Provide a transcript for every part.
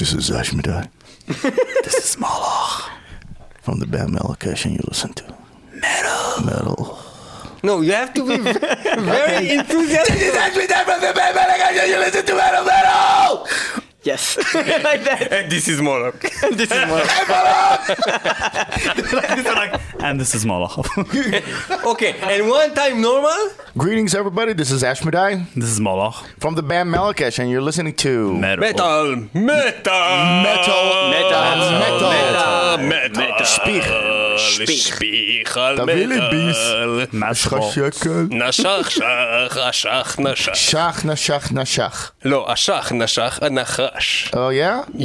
This is Ashmedai. this is Malach. From the band Malakesh, and you listen to Metal. Metal. No, you have to be very enthusiastic. This is Ashmedai from the band Malakesh, and you listen to Metal Metal! Yes, like that. And this is Moloch. and This is more. and this is Moloch. okay, and one time normal. Greetings, everybody. This is Ashmedai this is Moloch. from the band Malakesh, and you're listening to metal, metal, Metal. Metal. Metal. Metal, metal, Metal. Metal. Metal. metal, Spiegel. Spiegel, Da will ich bis. Masterful. Schachökel. נשך, שח, אשך, נשך. Shach, nashach, nashach. לא, אשך, נשך, הנחש. Oh, yeah?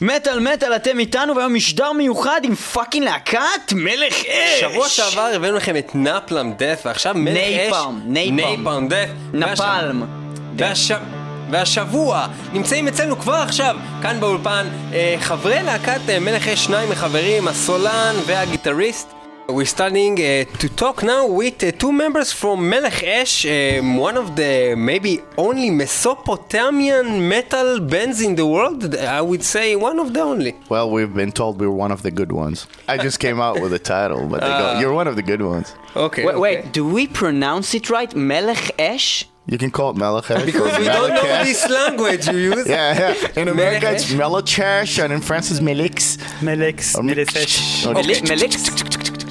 מטאל מטאל, אתם איתנו והיום משדר מיוחד עם פאקינג להקת מלך אש! שבוע שעבר הבאנו לכם את נפלם דף, ועכשיו מלך אש. נייפלם, נייפלם. נייפלם דף. נפלם. והש... והשבוע נמצאים אצלנו כבר עכשיו, כאן באולפן, אה, חברי להקת אה, מלך אש, שניים מחברים, הסולן והגיטריסט. We're starting uh, to talk now with uh, two members from Melech Esh, um, one of the maybe only Mesopotamian metal bands in the world. I would say one of the only. Well, we've been told we're one of the good ones. I just came out with a title, but they go, you're one of the good ones. Okay. Wait, okay. wait, do we pronounce it right? מלך אש? You can call it Malakesh. Because we don't know this language you use. Yeah, yeah. In America, it's Melechesh. Melachesh, and in France, it's Melix. Melix. Or Melix.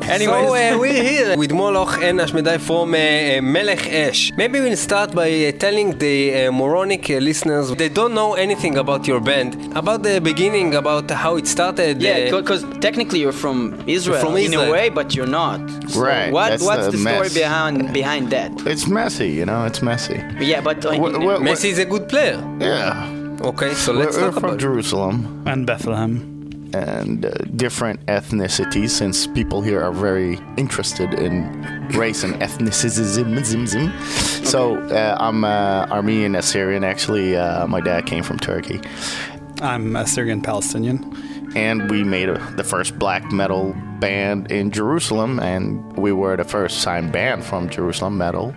Anyway, so uh, we're here with Moloch and Ashmedai from uh, uh, Melech Esh. Maybe we'll start by uh, telling the uh, moronic uh, listeners they don't know anything about your band, about the beginning, about how it started. Yeah, uh, because technically you're from Israel, from Israel. in a way, but you're not. So right. What, what's the, the story behind behind that? It's messy, you know. It's messy. Yeah, but uh, what, what, Messi is a good player. Yeah. Okay, so let's we're, talk we're from about Jerusalem and Bethlehem and uh, different ethnicities since people here are very interested in race and ethnicism. So uh, I'm uh, Armenian Assyrian. Actually, uh, my dad came from Turkey. I'm a Syrian Palestinian. and we made a, the first black metal band in Jerusalem, and we were the first signed band from Jerusalem Metal,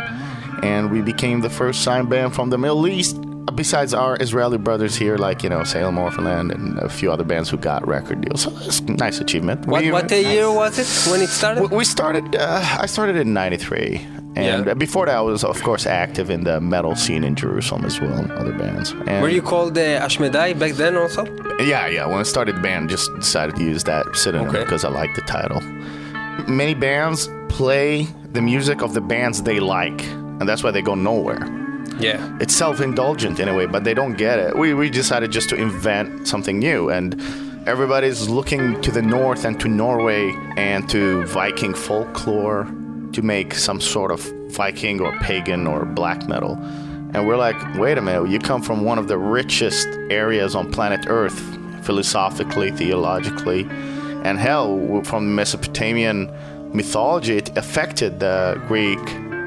and we became the first signed band from the Middle East. Besides our Israeli brothers here, like you know Salem Orphaned Land and a few other bands who got record deals, so it's a nice achievement. What, We- what year was it when it started? we- started. Uh, I started in '93, and Yeah. before that, I was of course active in the metal scene in Jerusalem as well, and other bands. And Were you called uh, Ashmedai back then also? Yeah, yeah. When I started the band, just decided to use that synonym Okay. because I like the title. Many bands play the music of the bands they like, and that's why they go nowhere. Yeah. It's self-indulgent in a way, but they don't get it. We we decided just to invent something new, and everybody's looking to the north and to Norway and to Viking folklore to make some sort of Viking or pagan or black metal. And we're like, wait a minute, you come from one of the richest areas on planet Earth, philosophically, theologically, and hell, from Mesopotamian mythology. It affected the Greek,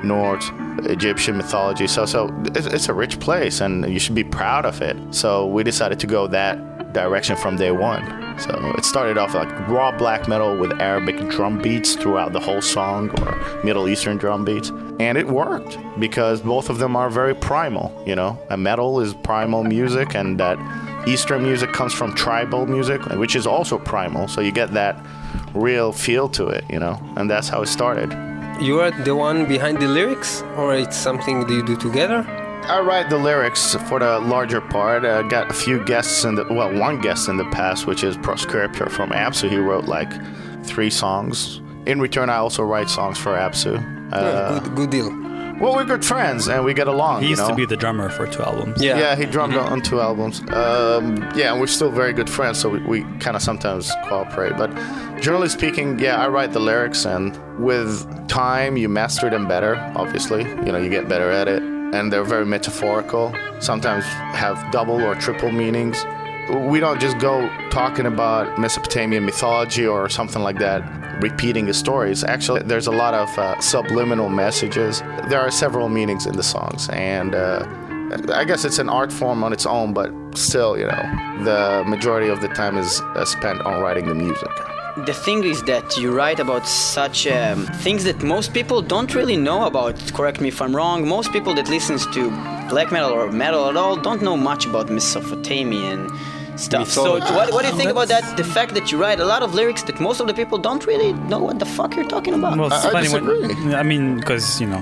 Norse, Egyptian mythology. So, so it's, it's a rich place, and you should be proud of it. So we decided to go that direction from day one. So it started off like raw black metal with Arabic drum beats throughout the whole song, or Middle Eastern drum beats, and it worked because both of them are very primal. You know, a metal is primal music, and that Eastern music comes from tribal music, which is also primal. So you get that real feel to it, you know, and that's how it started. You are the one behind the lyrics, or it's something that you do together? I write the lyrics for the larger part. I got a few guests in the well, one guest in the past, which is Proscriptor from Absu. He wrote like three songs. In return, I also write songs for Absu. Uh, good, good deal. Well, we're good friends and we get along. He you used know? to be the drummer for two albums. Yeah. Yeah, he drummed on two albums. Um, yeah, and we're still very good friends, so we, we kind of sometimes cooperate. But generally speaking, yeah, I write the lyrics, and with time, you master them better. Obviously, you know, you get better at it, and they're very metaphorical. Sometimes have double or triple meanings. We don't just go talking about Mesopotamian mythology or something like that, repeating the stories. Actually, there's a lot of uh, subliminal messages. There are several meanings in the songs, and uh, I guess it's an art form on its own, but still, you know, the majority of the time is uh, spent on writing the music. The thing is that you write about such um, things that most people don't really know about. Correct me if I'm wrong. Most people that listens to black metal or metal at all don't know much about Mesopotamian stuff. So what, what do you think about that? The fact that you write a lot of lyrics that most of the people don't really know what the fuck you're talking about. Well, it's I- I funny disagree. when I mean, because you know,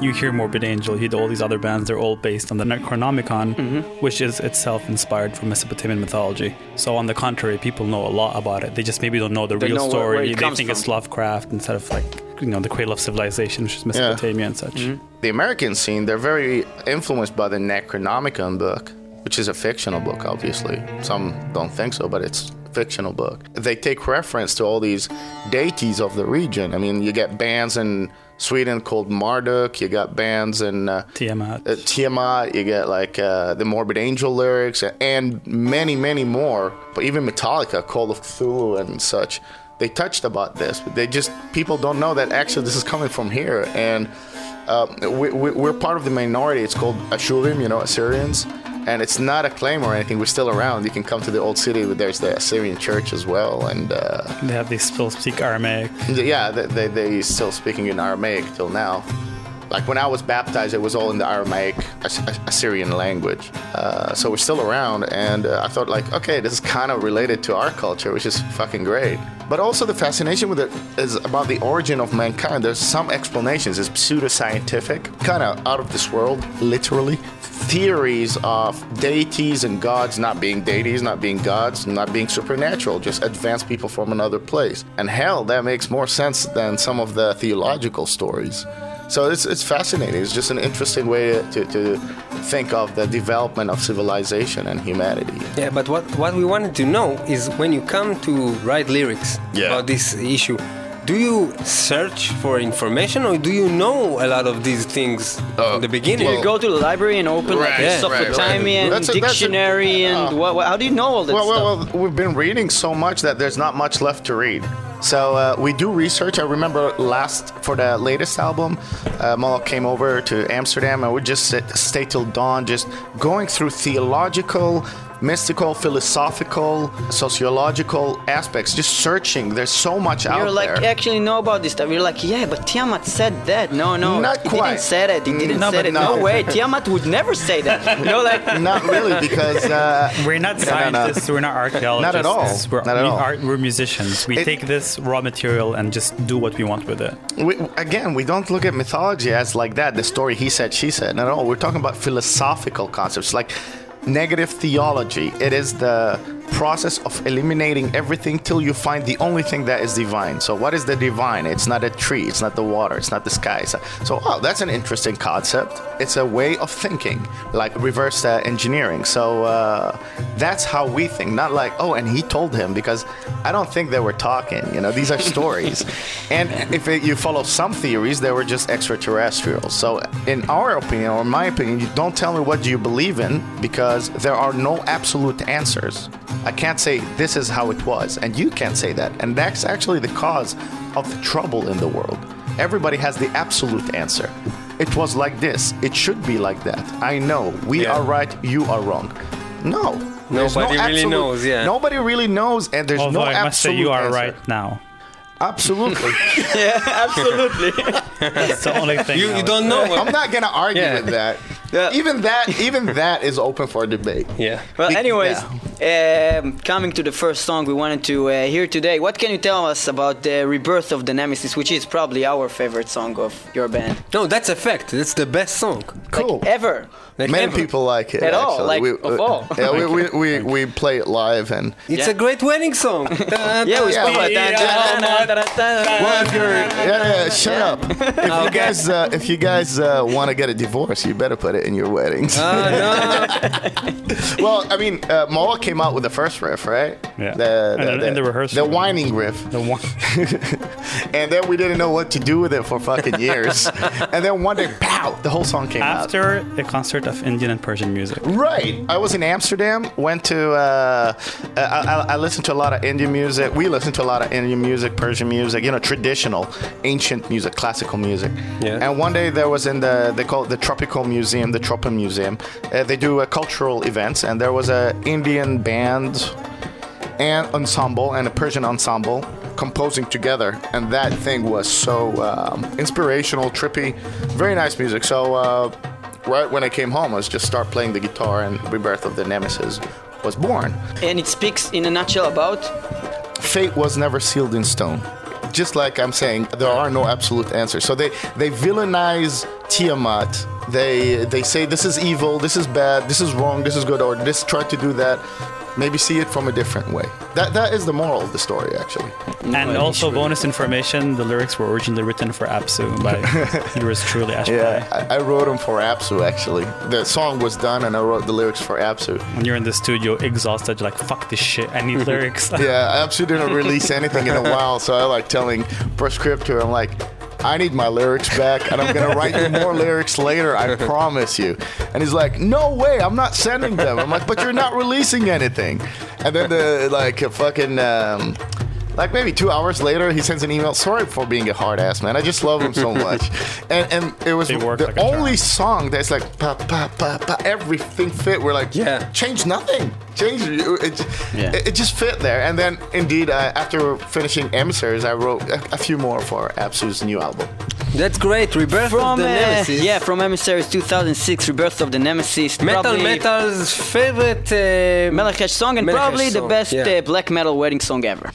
you hear Morbid Angel, you hear all these other bands. They're all based on the Necronomicon, Mm-hmm. which is itself inspired from Mesopotamian mythology. So on the contrary, people know a lot about it. They just maybe don't know the They real know story. where it they comes think it's. Lovecraft instead of like you know the cradle of civilization, which is Mesopotamia and such. Mm-hmm. the American scene, they're very influenced by the Necronomicon book, which is a fictional book, obviously. Some don't think so, but it's a fictional book. They take reference to all these deities of the region. I mean, you get bands in Sweden called Marduk, you got bands in uh, Tiamat. uh, Tiamat, you get like uh, the Morbid Angel lyrics, and many, many more. But even Metallica, Call of Cthulhu, and such, they touched about this, but they just people don't know that actually this is coming from here, and uh, we, we, we're part of the minority. It's called Ashurim, you know, Assyrians, and it's not a claim or anything. We're still around. You can come to the old city. There's the Assyrian church as well, and. Uh, They have they still speak Aramaic. yeah, they, they, they still speaking in Aramaic till now. Like when I was baptized, it was all in the Aramaic As- As- Assyrian language. Uh, so we're still around, and uh, I thought like, okay, this is kind of related to our culture, which is fucking great. But also the fascination with it is about the origin of mankind. There's some explanations. It's pseudoscientific, kind of out of this world, literally. Theories of deities and gods not being deities, not being gods, not being supernatural, just advanced people from another place. And hell, that makes more sense than some of the theological stories. So it's, it's fascinating. It's just an interesting way to, to think of the development of civilization and humanity. Yeah, but what, what we wanted to know is when you come to write lyrics Yeah. about this issue, do you search for information or do you know a lot of these things Uh, from the beginning? you go to the library and open like Right, a right, right. Mesopotamian That's a- that's a- dictionary and uh, what, what, how do you know all that Well, stuff? well, well, we've been reading so much that there's not much left to read. So uh, we do research. I remember last for the latest album, uh, Moloch came over to Amsterdam, and we just sit, stay till dawn, just going through theological, mystical, philosophical, sociological aspects, just searching. There's so much You're out like there. You're like actually know about this stuff. You're like, yeah, but Tiamat said that. No, no, Not he quite. didn't say that. He didn't No, say but no. No way. Tiamat would never say that. You know, like not really, because uh, We're not no, no. scientists. We're not archaeologists. Not at all. We're, Not at we. Are, we're musicians. We It- take this raw material and just do what we want with it. we, again, we don't look at mythology as like that. The story he said, she said. No, all. We're talking about philosophical concepts like negative theology. It is the process of eliminating everything till you find the only thing that is divine. So, what is the divine? It's not a tree. It's not the water. It's not the sky. So, so oh, that's an interesting concept. It's a way of thinking, like reverse uh, engineering. So uh, that's how we think. Not like, oh, and he told him because I don't think they were talking. You know, these are stories. and if it, you follow some theories, they were just extraterrestrials. So, in our opinion, or my opinion, you don't tell me what you believe in because there are no absolute answers. I can't say this is how it was, and you can't say that. And that's actually the cause of the trouble in the world. Everybody has the absolute answer. It was like this. It should be like that. I know. We Yeah. are right. You are wrong. No. There's Nobody really absolute- knows, yeah. Nobody really knows, and there's Although no I must say you are answer. right now. Absolutely. yeah, absolutely. That's the only thing. you, you don't know. I'm not gonna argue Yeah. with that. Yeah. Even that, even that is open for debate. yeah. Well, Be- anyways, um, coming to the first song we wanted to uh, hear today, what can you tell us about the rebirth of the Nemesis, which is probably our favorite song of your band? No, that's a fact. That's the best song. Cool. Like ever. Like Many ever. people like it. At all, like, we, of all. Yeah, we, we, we, we play it live, and It's Yeah. a great wedding song. Yeah, we Yeah, spoke about that. well, if you're yeah, yeah, shut Yeah. up. If you guys uh, if you guys uh, want to get a divorce, you better put it in your weddings. Ah, well, I mean, uh, Moa came out with the first riff, right? Yeah. The, And in- in the rehearsal. the whining riff. The one. and then we didn't know what to do with it for fucking years. and then one day, pow, the whole song came out. After a concert of Indian and Persian music. Right. I was in Amsterdam. Went to. Uh, I, I, I listened to a lot of Indian music. We listened to a lot of Indian music, Persian music. You know, traditional, ancient music, classical music. Yeah. And one day there was in the they call it the Tropical Museum, the Tropen Museum. Uh, they do uh, cultural events, and there was a Indian band and ensemble and a Persian ensemble composing together, and that thing was so um, inspirational, trippy, very nice music. So uh, right when I came home, I was just start playing the guitar and Rebirth of the Nemesis was born. And it speaks in a nutshell about Fate was never sealed in stone. Just like I'm saying, there are no absolute answers. So they they villainize Tiamat. They they say this is evil, this is bad, this is wrong, this is good, or this try to do that. Maybe see it from a different way. That that is the moral of the story, actually. And also bonus information: the lyrics were originally written for Absu by yours truly, Ashby. Yeah, I, I wrote them for Absu actually. The song was done, and I wrote the lyrics for Absu. When you're in the studio exhausted, you're like, "Fuck this shit! I need lyrics." Yeah, Apsu didn't release anything in a while, so I like telling Proscriptor, I'm like, I need my lyrics back, and I'm gonna write you more lyrics later. I promise you. And he's like, No way, I'm not sending them. I'm like, But you're not releasing anything. And then the like fucking. Um, like maybe two hours later, he sends an email. Sorry for being a hard ass, man. I just love him so much. and and it was They the like a charm. only song that's like pa pa pa pa. Everything fit. We're like, Yeah. change nothing. Change it. It, Yeah. it, it just fit there. And then indeed, uh, after finishing Emissaries, I wrote a, a few more for Absu's new album. That's great, Rebirth from of the uh, Nemesis. yeah from Emissaries 2006 Rebirth of the Nemesis Metal probably Metal's favorite uh, Melachesh song and Melachesh probably the song, best yeah. uh, black metal wedding song ever.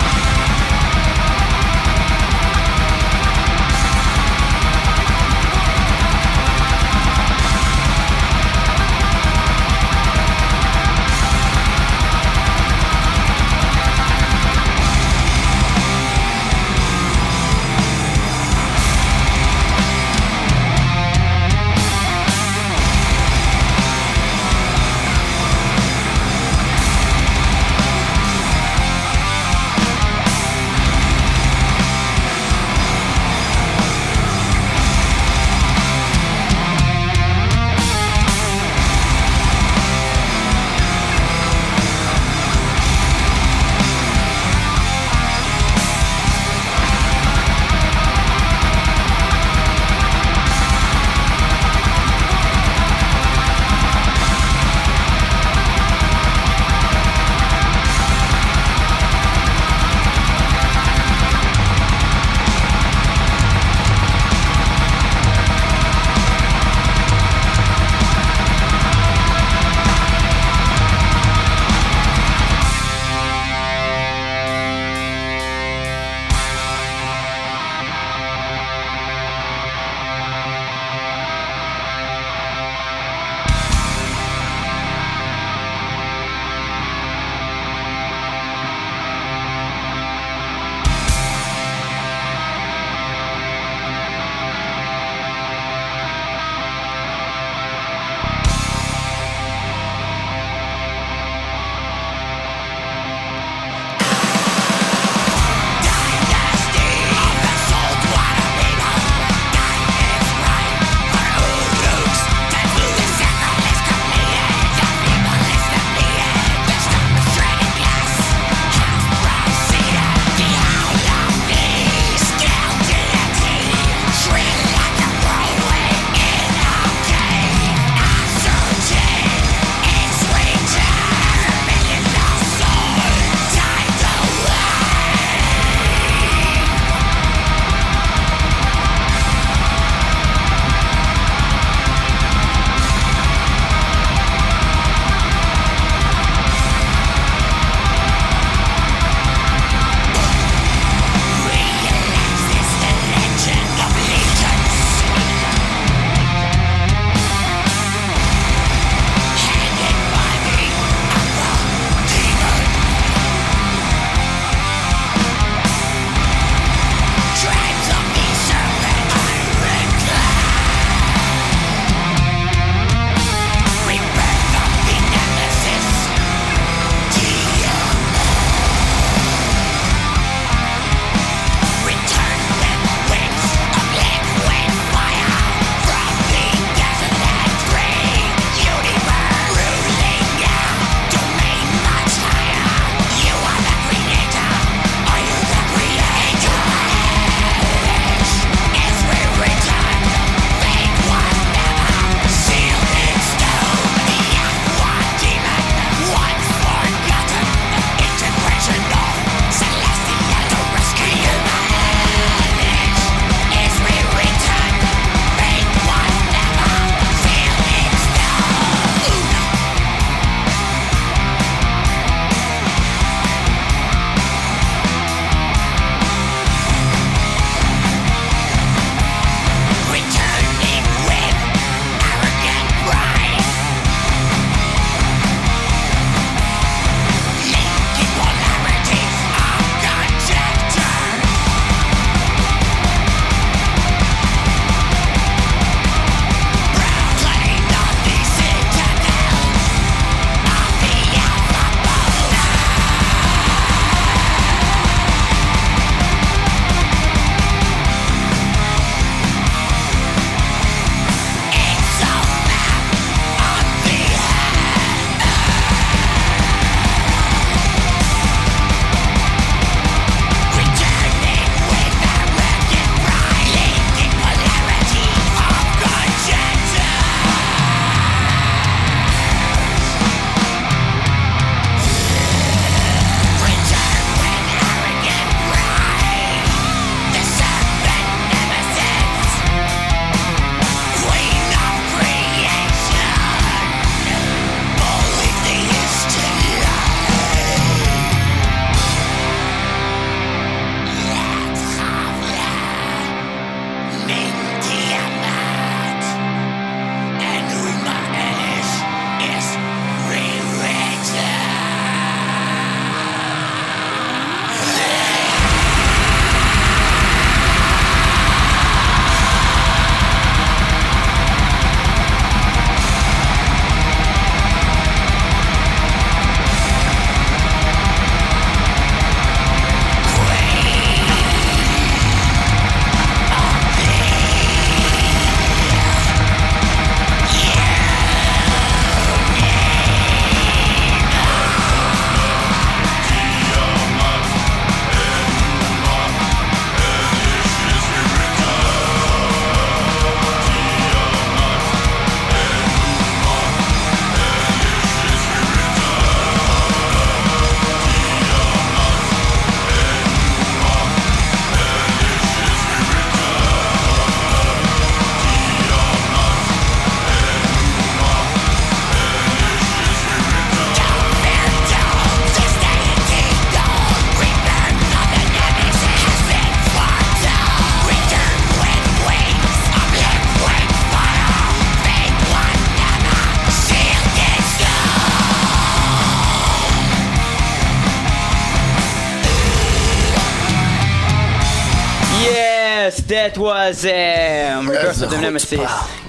Was um, That's of the Nemesis.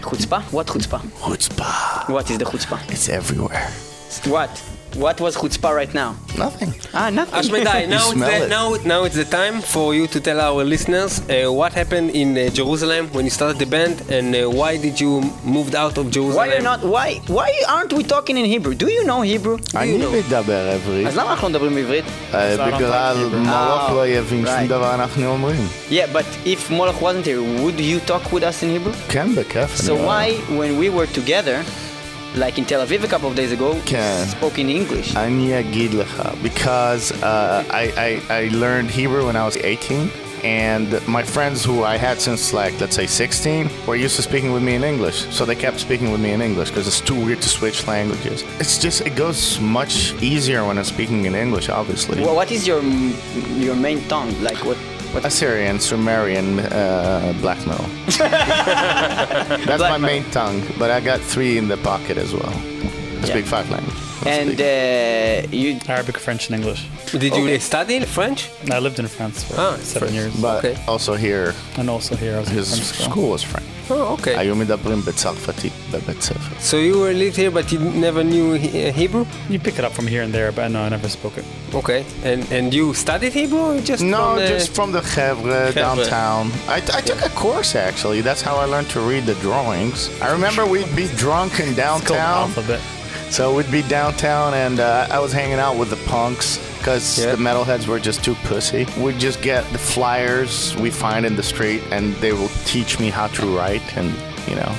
Chutzpah? What chutzpah? Chutzpah. What is the chutzpah? It's everywhere. What? What was chutzpah right now? Nothing. Ah, nothing. Ashmedai, now, it's smell the, it. now, now it's the time for you to tell our listeners uh, what happened in uh, Jerusalem when you started the band and uh, why did you moved out of Jerusalem? why you're not? Why? Why aren't we talking in Hebrew? Do you know Hebrew? אני מדבר עברית, אז למה אנחנו לא מדברים בעברית? אה, don't בגלל like Hebrew. מולוק Oh, לא יבין שום right. דבר אנחנו אומרים. Yeah, but if Moloch wasn't here, would you talk with us in Hebrew? כן, בכיף. So אני- why, when we were together, like in Tel Aviv a couple of days ago, כן. spoke in English? אני אגיד לך, because uh, I, I, I learned Hebrew when I was 18, and my friends who I had since like, let's say 16, were used to speaking with me in English. So they kept speaking with me in English because it's too weird to switch languages. It's just, it goes much easier when I'm speaking in English, obviously. Well, what is your your main tongue? Like what? Assyrian, Sumerian, uh, black metal. That's Black my metal. main tongue, but I got three in the pocket as well. I speak five languages I and speak- uh, you Arabic, French, and English. Did you Okay. study French? I lived in France for Ah, seven French. years. but okay. also here, and also here I was in his French school. school was French. Oh, okay. היו מדברים בצרפתית בבית ספר. So you were lived here but you never knew he- uh, Hebrew? You pick it up from here and there, but no, I never spoke it. Okay. And and you studied Hebrew or just No, from the... just from the Chevre Chevre. downtown. I, I took a course actually. That's how I learned to read the drawings. I remember we'd be drunk in It's called downtown. alphabet. So we'd be downtown, and uh, I was hanging out with the punks because Yeah. the metalheads were just too pussy. We'd just get the flyers we find in the street, and they will teach me how to write, and you know.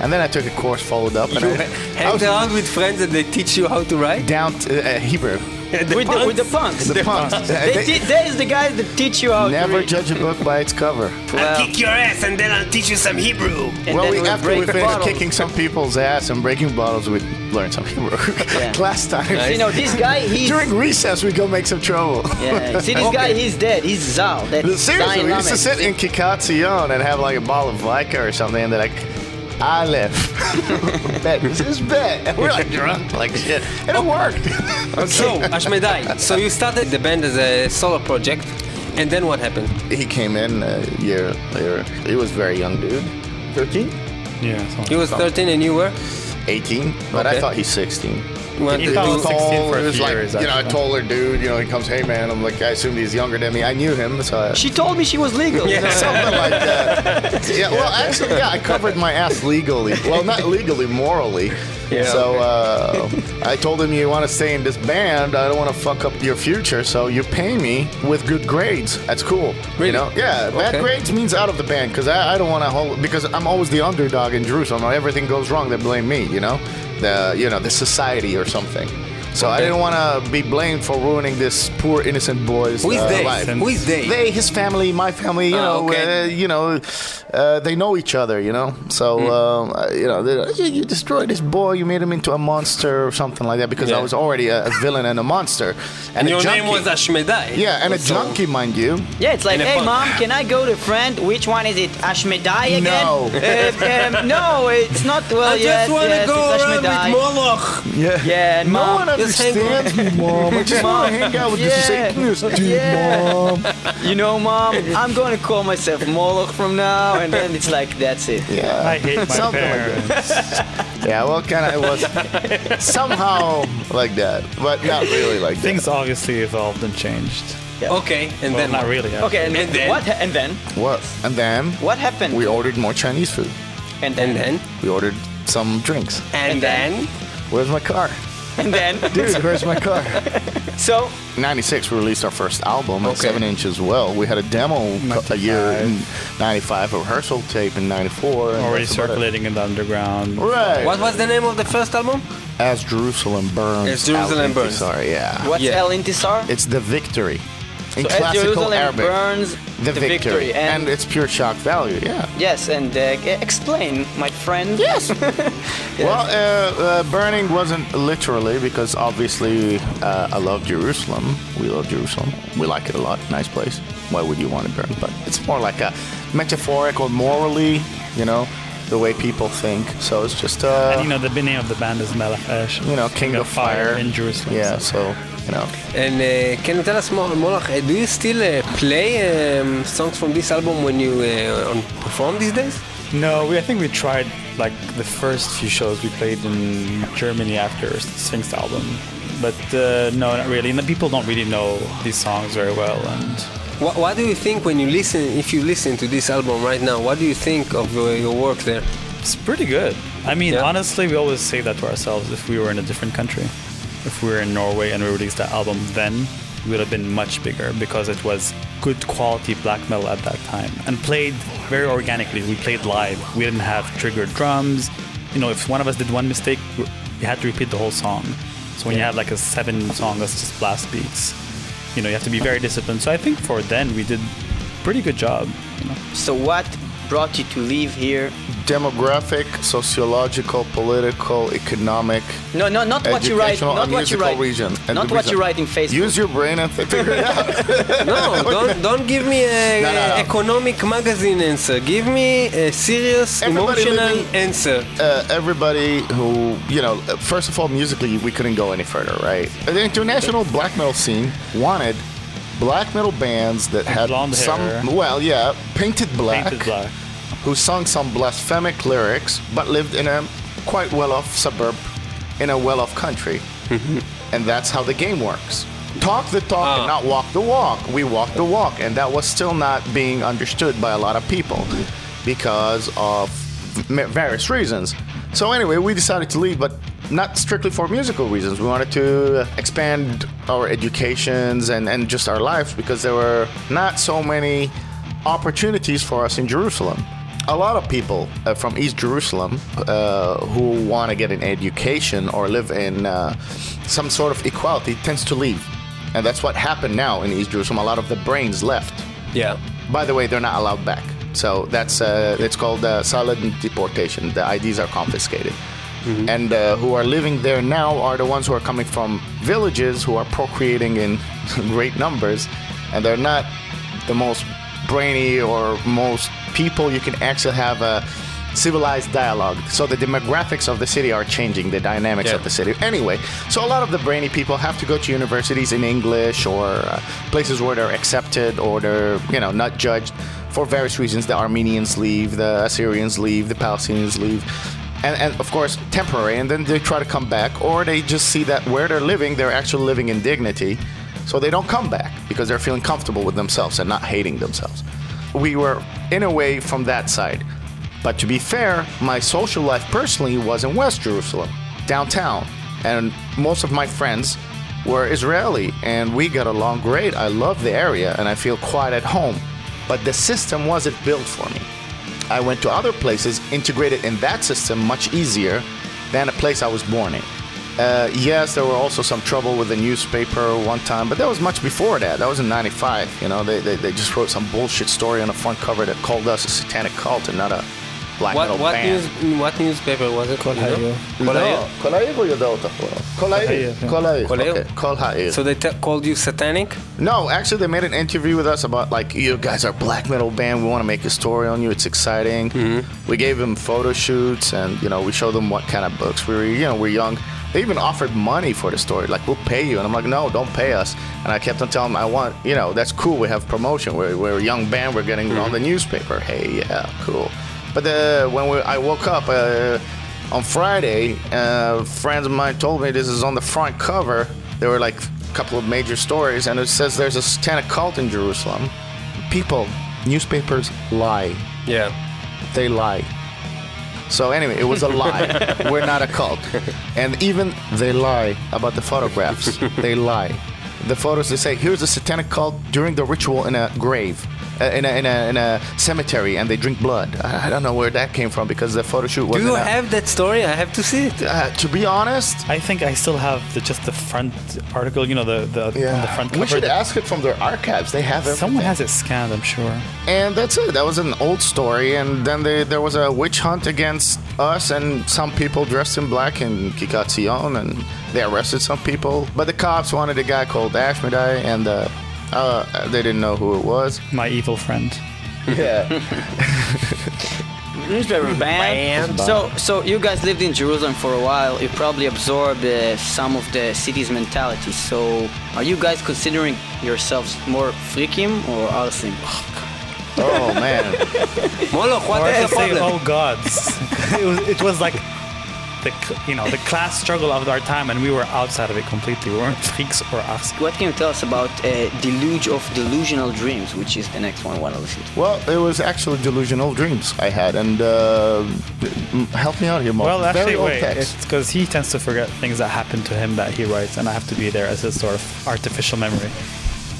And then I took a course, followed up, and You I, I hang was around with friends and they teach you how to write? down to, uh, Hebrew. The with, the, with the punks. The punks. They, They- te- there's the guys that teach you how to Never read. judge a book by its cover. Well, I'll kick your ass and then I'll teach you some Hebrew. and well, we, we'll after we finished bottles. kicking some people's ass and breaking bottles, we learned some Hebrew. Yeah. Last time. You know, this guy, he's... During recess, we go make some trouble. Yeah, see this guy, he's dead. He's Zal. That's Seriously, Zion we used to Lamed. sit in Kikatzion and have like a bottle of vodka or something, and they're like, Aleph. bet. This is bet. And we're like drunk like shit. And it worked. So, Ashmedai, so you started the band as a solo project, and then what happened? he came in a year later. He was a very young dude. 13? Yeah. He was 13 and you were? 18, but I thought he's 16. You wanted He to thought do- was 16 for a he was like, years, you know, a actually. taller dude. You know, he comes, hey man. I'm like, I assumed he's younger than me. I knew him, so I, She told me she was legal. Yeah. something like that. Yeah, well, actually, yeah, I covered my ass legally. Well, not legally, morally. Yeah, so uh, I told him, you want to stay in this band? I don't want to fuck up your future, so you pay me with good grades. That's cool. Really? You know? Yeah, bad grades means out of the band because I, I don't want to hold because I'm always the underdog in Jerusalem. When everything goes wrong, they blame me. You know, the you know the society or something. So I didn't want to be blamed for ruining this poor innocent boy's Who is uh, they? life. Who is they? They, his family, my family, you Ah, know, okay. uh, you know, uh, they know each other, you know. So, uh, you know, they're you, you destroyed this boy, you made him into a monster or something like that because Yeah. I was already a, a villain and a monster. And a your junkie. name was Ashmedai. Yeah, and a So- junkie, mind you. Yeah, it's like, And hey punk. mom, can I go to friend? Which one is it? Ashmedai again? No. Uh, um, no, it's not. Well, I yes, just want to yes, go around Ashmedai. with Moloch. Yeah. Yeah, and No mom, one just hang understands me, mom. I just want to hang out with you. Yeah. Say, "Yes, dude, Yeah. mom. You know, mom, I'm going to call myself Moloch from now, and then it's like that's it. Yeah. I hate my Something like parents. Yeah, well, kind of, it was somehow like that, but not really like that. Things obviously evolved and changed. Okay, and Well, then not what? really. Okay, and, And then? what? ha- And then What? And then what happened? we ordered more Chinese food. and And then? We ordered some drinks. And, And then? then? Where's my car? And then Dude, where's my car? so 96, we released our first album at Okay. 7 inches as well. We had a demo a year in 95. 95, a rehearsal tape in 94. Already that's about it. circulating in the underground. Right. What was the name of the first album? As Jerusalem Burns. As Jerusalem Al Burns. Intisar, yeah. what's Yeah. El Intisar? It's the victory. In So classical Jerusalem Arabic. burns the, victory. and, And, it's pure shock value, yeah. yes, and uh, explain, my friend. Yes. Well, uh, uh, burning wasn't literally because obviously uh, I love Jerusalem. We love Jerusalem. We like it a lot. Nice place. Why would you want to burn? But it's more like a metaphorical, morally, you know, the way people think. So it's just, uh, And you know, the name of the band is Melech you know, King King of Fire. in Jerusalem. Yeah, so- so You know. And uh, can you tell us more, Moloch, uh, do you still uh, play um, songs from this album when you uh, on perform these days? No, we, I think we tried like the first few shows we played in Germany after Sphinx album, but uh, no, not really. And the people don't really know these songs very well. And What, what do you think when you listen, if you listen to this album right now, what do you think of your, your work there? it's pretty good. I mean, Yeah. honestly, we always say that to ourselves. If we were in a different country, if we were in Norway and we released that album then, it would have been much bigger because it was good quality black metal at that time and played very organically. We played live. We didn't have triggered drums. You know, if one of us did one mistake, you had to repeat the whole song. So when you have like a seven song that's just blast beats, you know, you have to be very disciplined. So I think for then we did pretty good job. You know? So what brought you to live here? Demographic, sociological, political, economic, No, no, not what you write. Not what you write. region. Not the what you write in Facebook. Use your brain and figure it out. No, don't, don't give me a, No, no, no. economic magazine answer. Give me a serious, Everybody emotional living- answer. uh, everybody who, you know, uh, first of all, musically, we couldn't go any further, right? The international black metal scene wanted black metal bands that had Blonde some, hair. well, yeah, painted black, Painted black. Who sung some blasphemic lyrics, but lived in a quite well-off suburb in a well-off country, and that's how the game works. Talk the talk Ah. and not walk the walk. We walk the walk, and that was still not being understood by a lot of people because of various reasons. So anyway, we decided to leave, but not strictly for musical reasons. We wanted to expand our educations and, and just our lives because there were not so many opportunities for us in Jerusalem. A lot of people uh, from East Jerusalem uh, who want to get an education or live in uh, some sort of equality tends to leave. And that's what happened now in East Jerusalem. A lot of the brains left. Yeah. By the way, they're not allowed back. So that's uh, it's called uh, silent deportation. The IDs are confiscated. And uh, who are living there now are the ones who are coming from villages who are procreating in great numbers, and they're not the most brainy or most people you can actually have a civilized dialogue. So the demographics of the city are changing, the dynamics Yeah. of the city. Anyway, so a lot of the brainy people have to go to universities in English or uh, places where they're accepted or they're, you know, not judged for various reasons. The Armenians leave, the Assyrians leave, the Palestinians leave. And, and of course, temporary, and then they try to come back, or they just see that where they're living, they're actually living in dignity, so they don't come back because they're feeling comfortable with themselves and not hating themselves. We were, in a way, from that side. But to be fair, my social life personally was in West Jerusalem, downtown, and most of my friends were Israeli, and we got along great. I love the area, and I feel quite at home. But the system wasn't built for me. I went to other places integrated in that system much easier than a place I was born in. Uh, yes, there were also some trouble with the newspaper one time, but that was much before that. That was in '95. You know, they, they, they, just wrote some bullshit story on the front cover that called us a satanic cult and not a black what, metal what band. News, what newspaper was it? Kol No, Kol or So they t- called you satanic? No, actually, they made an interview with us about like, you guys are black metal band. We want to make a story on you. It's exciting. Mm-hmm. We gave them photo shoots, and you know, we showed them what kind of books we were. You know, we're young they even offered money for the story, like we'll pay you. And I'm like, no, don't pay us. And I kept on telling them, I want, you know, that's cool. We have promotion. We're, we're a young band. We're getting on the newspaper. Hey, yeah, cool. But uh, when we, I woke up. Uh, on Friday, uh, friends of mine told me this is on the front cover. There were like a couple of major stories, and it says there's a satanic cult in Jerusalem. People, newspapers lie. Yeah. They lie. So anyway, it was a lie. We're not a cult. And even they lie about the photographs. they lie. The photos they say here's a satanic cult during the ritual in a grave, in, a, in, a, in a cemetery, and they drink blood. I, I don't know where that came from because the photo shoot Do wasn't. you out. have that story? I have to see it. Uh, to be honest, I think I still have the, just the front article, you know, the the, on the front cover. we should ask it from their archives. They have it. Someone has it scanned, I'm sure. and that's it. That was an old story. And then they, there was a witch hunt against us and some people dressed in black in Kikatzion, and they arrested some people. But the cops wanted a guy called Ashmedai, and uh, uh, they didn't know who it was. My evil friend. Yeah. newspaper band. So, so you guys lived in Jerusalem for a while. You probably absorbed uh, some of the city's mentality. So, are you guys considering yourselves more frikim or arsim? Oh man. Moloch, what Or is the say, problem? oh gods. it, was, it was like the you know the class struggle of our time, and we were outside of it completely. We weren't freaks or us. What can you tell us about uh, Deluge of Delusional Dreams, which is the next one I want to listen to? Well, it was actually delusional dreams I had, and uh, help me out here, Mark. Well, actually, old wait. It's because he tends to forget things that happen to him that he writes, and I have to be there as his sort of artificial memory.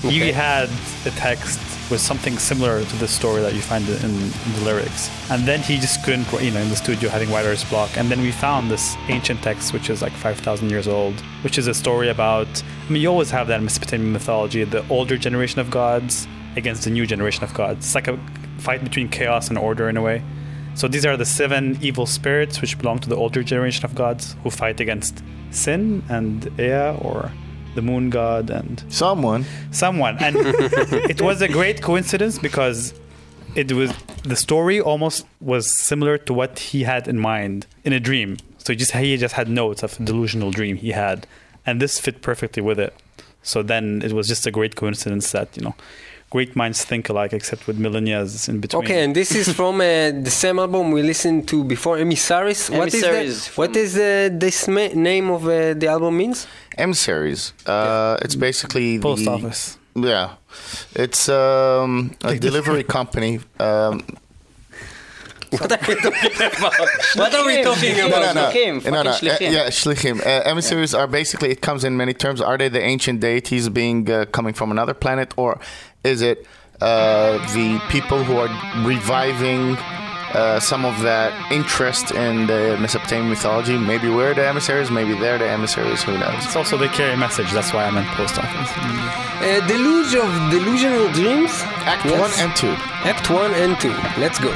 Okay. He had a text with something similar to the story that you find in, in the lyrics, and then he just couldn't, you know, in the studio having writer's block. And then we found this ancient text, which is like 5,000 years old, which is a story about. I mean, you always have that in Mesopotamian mythology: the older generation of gods against the new generation of gods. It's like a fight between chaos and order in a way. So these are the seven evil spirits which belong to the older generation of gods who fight against sin and Ea or the moon god and Someone. someone. And it was a great coincidence because it was the story almost was similar to what he had in mind in a dream. So he just he just had notes of a delusional dream he had, and this fit perfectly with it. So then it was just a great coincidence that you know, great minds think alike, except with millennia in between. Okay, and this is from uh, the same album we listened to before, Emissaries. What is Emissaries that? What from- is uh, this ma- name of uh, the album means? emissaries. Uh, It's basically Post the, office. Yeah, it's um, a delivery company. Um, What are we talking about? what are we talking No, about? no, no. Shlichim, no, no. shlichim. Uh, yeah, shlichim. Uh, emissaries are basically. It comes in many terms. Are they the ancient deities being uh, coming from another planet, or is it uh, the people who are reviving? Uh, some of that interest in the Mesopotamian mythology. Maybe we're the emissaries, maybe they're the emissaries. Who knows? It's also they carry a message. That's why I meant post office. Uh, Deluge of Delusional Dreams? Act Yes. one and two. Act 1 and 2. Let's go.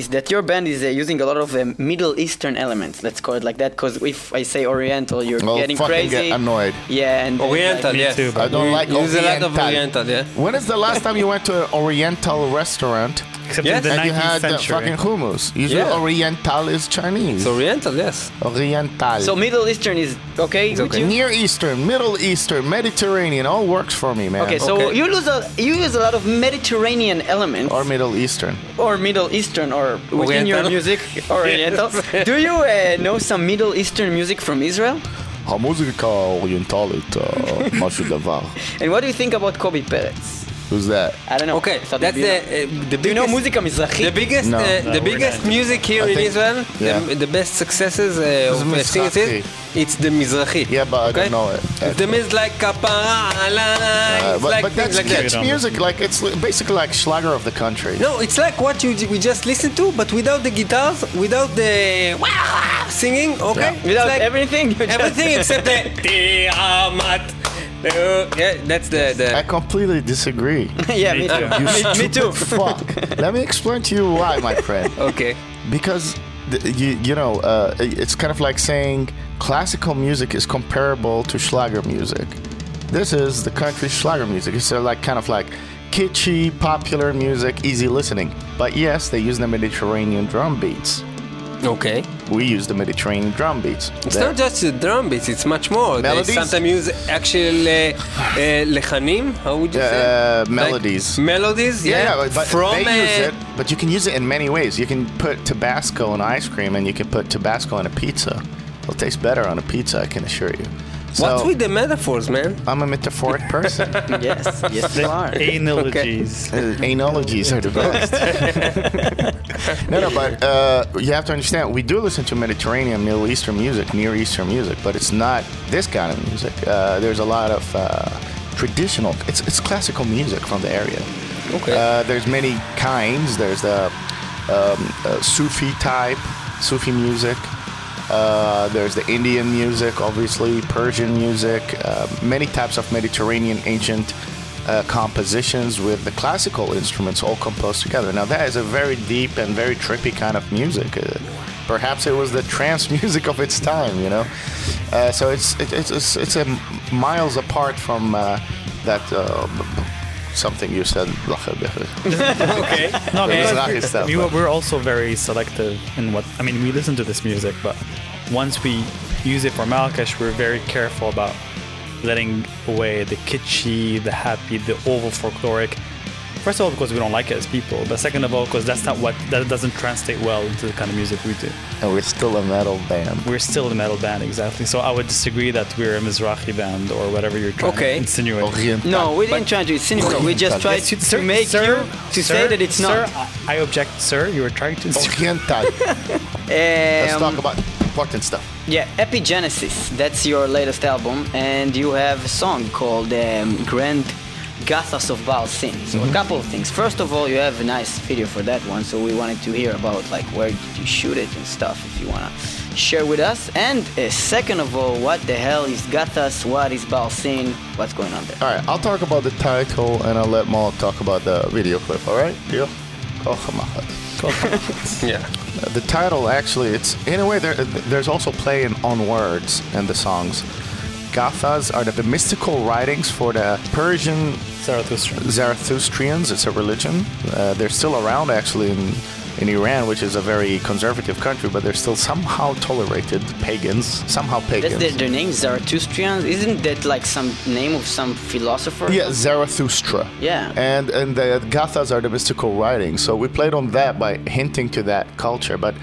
Is that your band is uh, using a lot of uh, Middle Eastern elements. Let's call it like that, because if I say Oriental, you're I'll getting fucking crazy. get annoyed. Yeah, and uh, Oriental, like- yes. too, but I don't We like use a lot of Oriental. Oriental, yeah. When is the last time you went to an Oriental restaurant Except yes. in the and 19th you had century. fucking hummus. You yeah. Oriental is Chinese. It's Oriental, yes. Oriental. So Middle Eastern is okay, it's okay. Near Eastern, Middle Eastern, Mediterranean, all works for me, man. Okay, so okay. you lose a you use a lot of Mediterranean elements. Or Middle Eastern. Or Middle Eastern, or within Oriental. your music, Oriental. Do you uh, know some Middle Eastern music from Israel? המוזיקה האוריינטלית, משהו דבר. And what do you think about Kobi Peretz? Who's that? I don't know. Okay, so that's the you know. uh, the Do you know biggest Muzika Mizrahi? the biggest No. uh, No, the biggest not. music here I in think- Israel. yeah. The, the best successes uh, of singers Mizrahi. is it's the Mizrahi. Yeah, but I okay? don't know it. The is like kapara, Uh, it's but, like but things that's like that. kitsch don't music. Like it's basically like Schlager of the country. No, it's like what you we just listened to, but without the guitars, without the singing. Okay, Yeah. Without like everything, everything except the Tiamat. Yeah, that's the the. I completely disagree. yeah, me too. You me, me too. fuck. Let me explain to you why, my friend. Okay. Because th- you you know uh, it's kind of like saying classical music is comparable to Schlager music. This is the country Schlager music. It's uh, like kind of like kitschy, popular music, easy listening. But yes, they use the Mediterranean drum beats. Okay. We use the Mediterranean drum beats. It's That- not just the drum beats, it's much more. Melodies? They sometimes use actual uh, uh, lechanim, how would you say? Uh, Like melodies. melodies, yeah. Yeah, but, From they use it, but you can use it in many ways. You can put Tabasco in ice cream, and you can put Tabasco on a pizza. It'll taste better on a pizza, I can assure you. So, What's with the metaphors, man? I'm a metaphoric person. yes, yes, you are. Analogies. Uh, analogies are the best. no, no, but uh, you have to understand, we do listen to Mediterranean, Middle Eastern music, Near Eastern music, but it's not this kind of music. Uh, there's a lot of uh, traditional, it's, it's classical music from the area. Okay. Uh, there's many kinds. There's the um, uh, Sufi type, Sufi music. Uh, there's the Indian music, obviously, Persian music, uh, many types of Mediterranean ancient uh, compositions with the classical instruments all composed together. Now, that is a very deep and very trippy kind of music. Uh, perhaps it was the trance music of its time, you know? Uh, so it's, it, it's, it's, it's miles apart from that. Something you said, okay. No, because stuff, we, but- we're also very selective in what. I mean, we listen to this music, but once we use it for Melechesh, we're very careful about letting away the kitschy, the happy, the over folkloric. First of all, because we don't like it as people, but second of all, because that's not what that doesn't translate well into the kind of music we do. and we're still a metal band. We're still a metal band, exactly. So I would disagree that we're a Mizrahi band or whatever you're trying Okay. to insinuate. Oriental. No, we didn't try to insinuate. We just tried Yes, to make you to say that it's sir, not. I I object, sir. You were trying to insinuate. Oriental. Let's Um, talk about important stuff. Yeah, Epigenesis. That's your latest album, and you have a song called um, Grand Gathas of Baal Sin. So a couple of things. First of all, you have a nice video for that one, so we wanted to hear about like where did you shoot it and stuff. If you wanna share with us. And uh, second of all, what the hell is Gathas? What is Baal Sin? What's going on there? All right, I'll talk about the title and I'll let Maul talk about the video clip. All right, deal. Oh, come on. Yeah. The title actually, it's in a way there, there's also playing on words in the songs. Gathas are the, mystical writings for the Persian Zarathustra. Zarathustrians. It's a religion. Uh, they're still around actually in, in Iran, which is a very conservative country, but they're still somehow tolerated pagans. Somehow That's pagans. their, their name, Zarathustrians. Isn't that like some name of some philosopher? Yeah, Zarathustra. Yeah. And and the Gathas are the mystical writings. So we played on that by hinting to that culture. But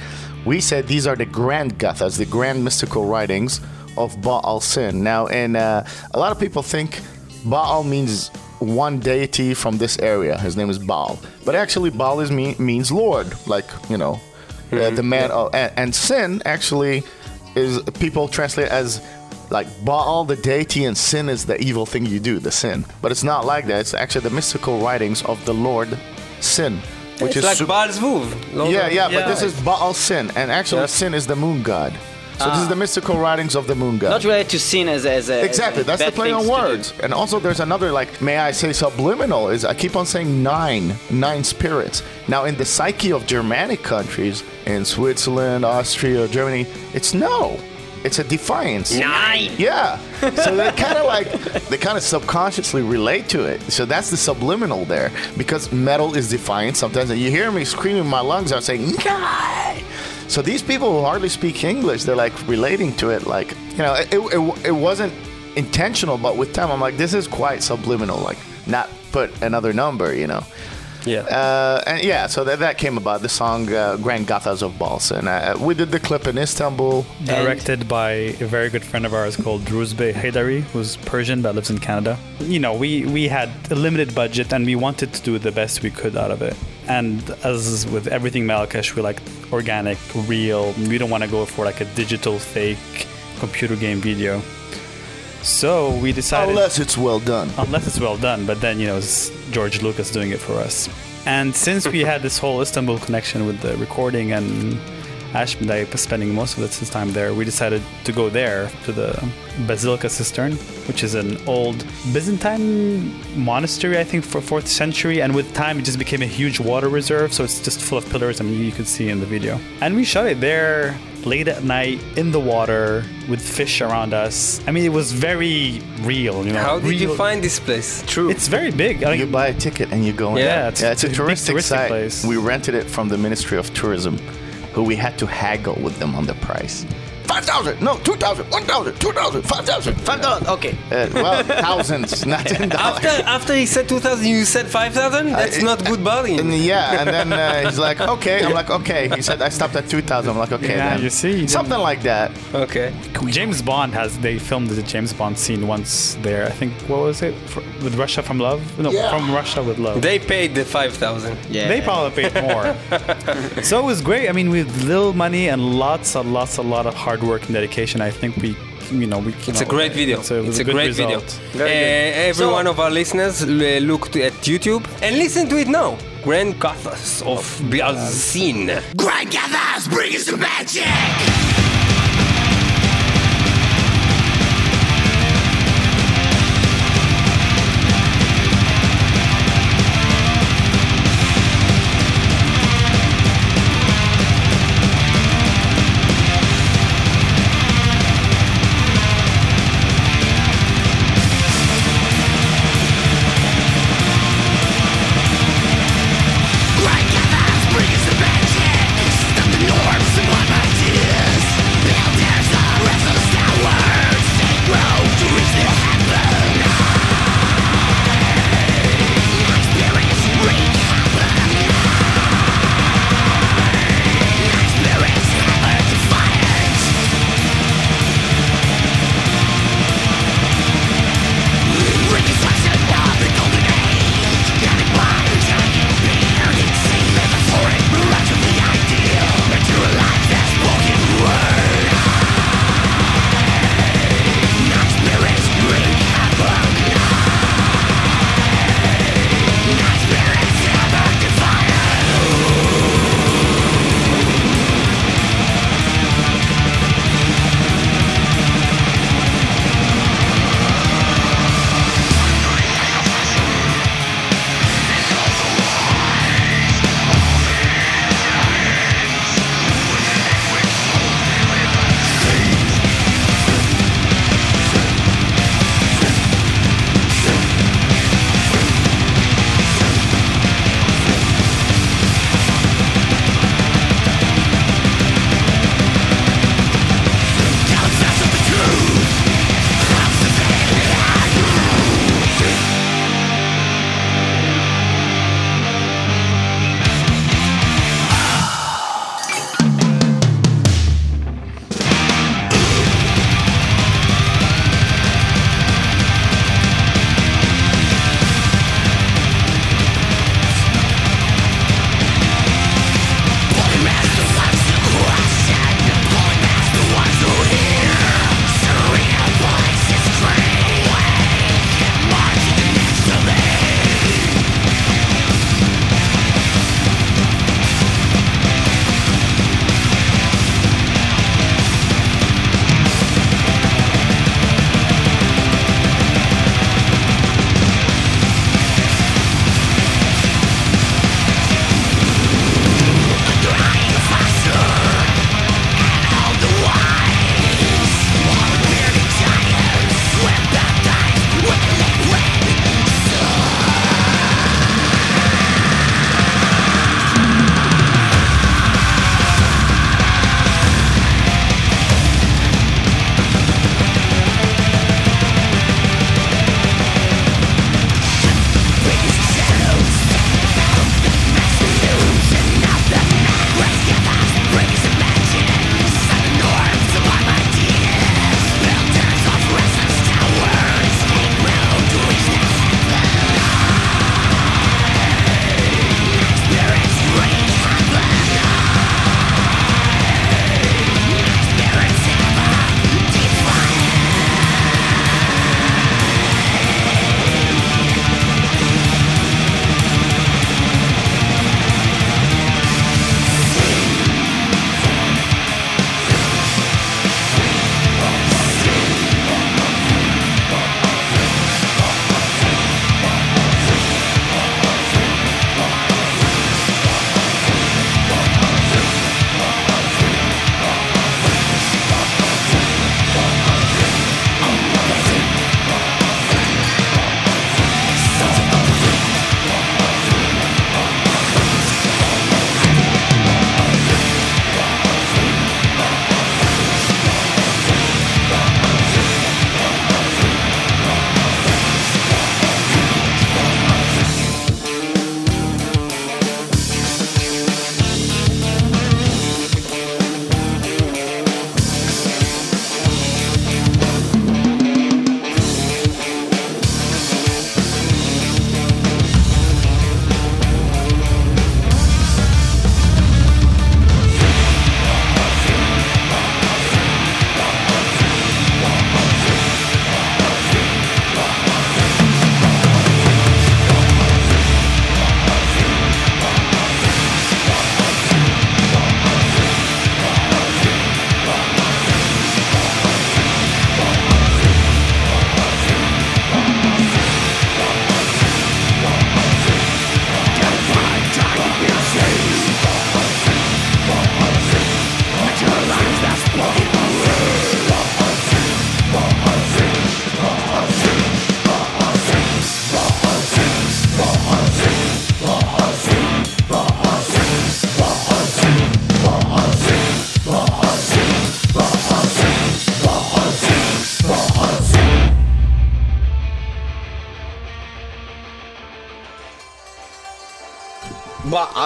we said these are the grand Gathas, the grand mystical writings of Baal Sin. Now, and uh, a lot of people think Baal means one deity from this area. His name is Baal. But actually, Baal is mean, means Lord, like, you know, uh, the man. Of, and, and sin actually is people translate as like Baal, the deity, and sin is the evil thing you do, the sin. But it's not like that. It's actually the mystical writings of the Lord Sin, which It's is like sup- Baal Zvuv. Lord yeah, of- yeah, But this is Baal Sin, and actually Yes. Sin is the moon god. So this is the ah. mystical writings of the moon god. Not related to sin as a, as a Exactly, as a that's the play on things to do. words. And also, there's another like, may I say, subliminal is I keep on saying nine, nine spirits. Now, in the psyche of Germanic countries, in Switzerland, Austria, Germany, it's no. It's a defiance. Nine. Yeah. So they kind of like they kind of subconsciously relate to it. So that's the subliminal there because metal is defiant. Sometimes and you hear me screaming my lungs out saying "Nine." So these people who hardly speak English, they're like relating to it. Like you know, it, it, it wasn't intentional, but with time, I'm like, this is quite subliminal. Like not put another number. You know. Yeah. Uh, and yeah, so that, that came about the song uh, Grand Gathas of Baal Sin. Uh, we did the clip in Istanbul. directed by a very good friend of ours called Druzbe Haidari, who's Persian but lives in Canada. You know, we, we had a limited budget and we wanted to do the best we could out of it. And as with everything Melechesh, we like organic, real. We don't want to go for like a digital fake computer game video. So we decided Unless it's well done. unless it's well done. But then you know, it's George Lucas doing it for us. And since we had this whole Istanbul connection with the recording and Ashmedai spending most of his time there, we decided to go there to the Basilica Cistern, which is an old Byzantine monastery, I think, for fourth century. And with time, it just became a huge water reserve, so it's just full of pillars. I mean, you could see in the video. And we shot it there late at night in the water with fish around us. I mean, it was very real. You know, How did you find this place? True. It's very big. I You buy a ticket and you go in. Yeah, it's- yeah, it's a it's a touristic, touristic site. place. We rented it from the Ministry of Tourism, who we had to haggle with them on the price. 5,000, no, 2,000, 1,000, 2,000, 5,000. Five dollars. Okay. Uh, well, thousands, not ten dollars. After after he said 2,000, you said 5,000? That's not good And yeah, and then uh, he's like, okay. I'm like, okay. He said I stopped at 2,000. I'm like, okay. Yeah, then. you see, you something like that. Okay. James Bond has they filmed the James Bond scene once there. I think what was it For, with Russia from Love? No, Yeah. from Russia with Love. They paid the 5,000. Yeah. They probably paid more. so it was great. I mean, with little money and lots and lots, a lot of hard work and dedication, I think we, you know, we. you It's a know, great video. It's a, it was it's a, good great video. result. Very good. Uh, every So- one of our listeners uh, look at YouTube and listen to it now. Grand Gathas of Baal Sin. Grand Gathas brings us the magic!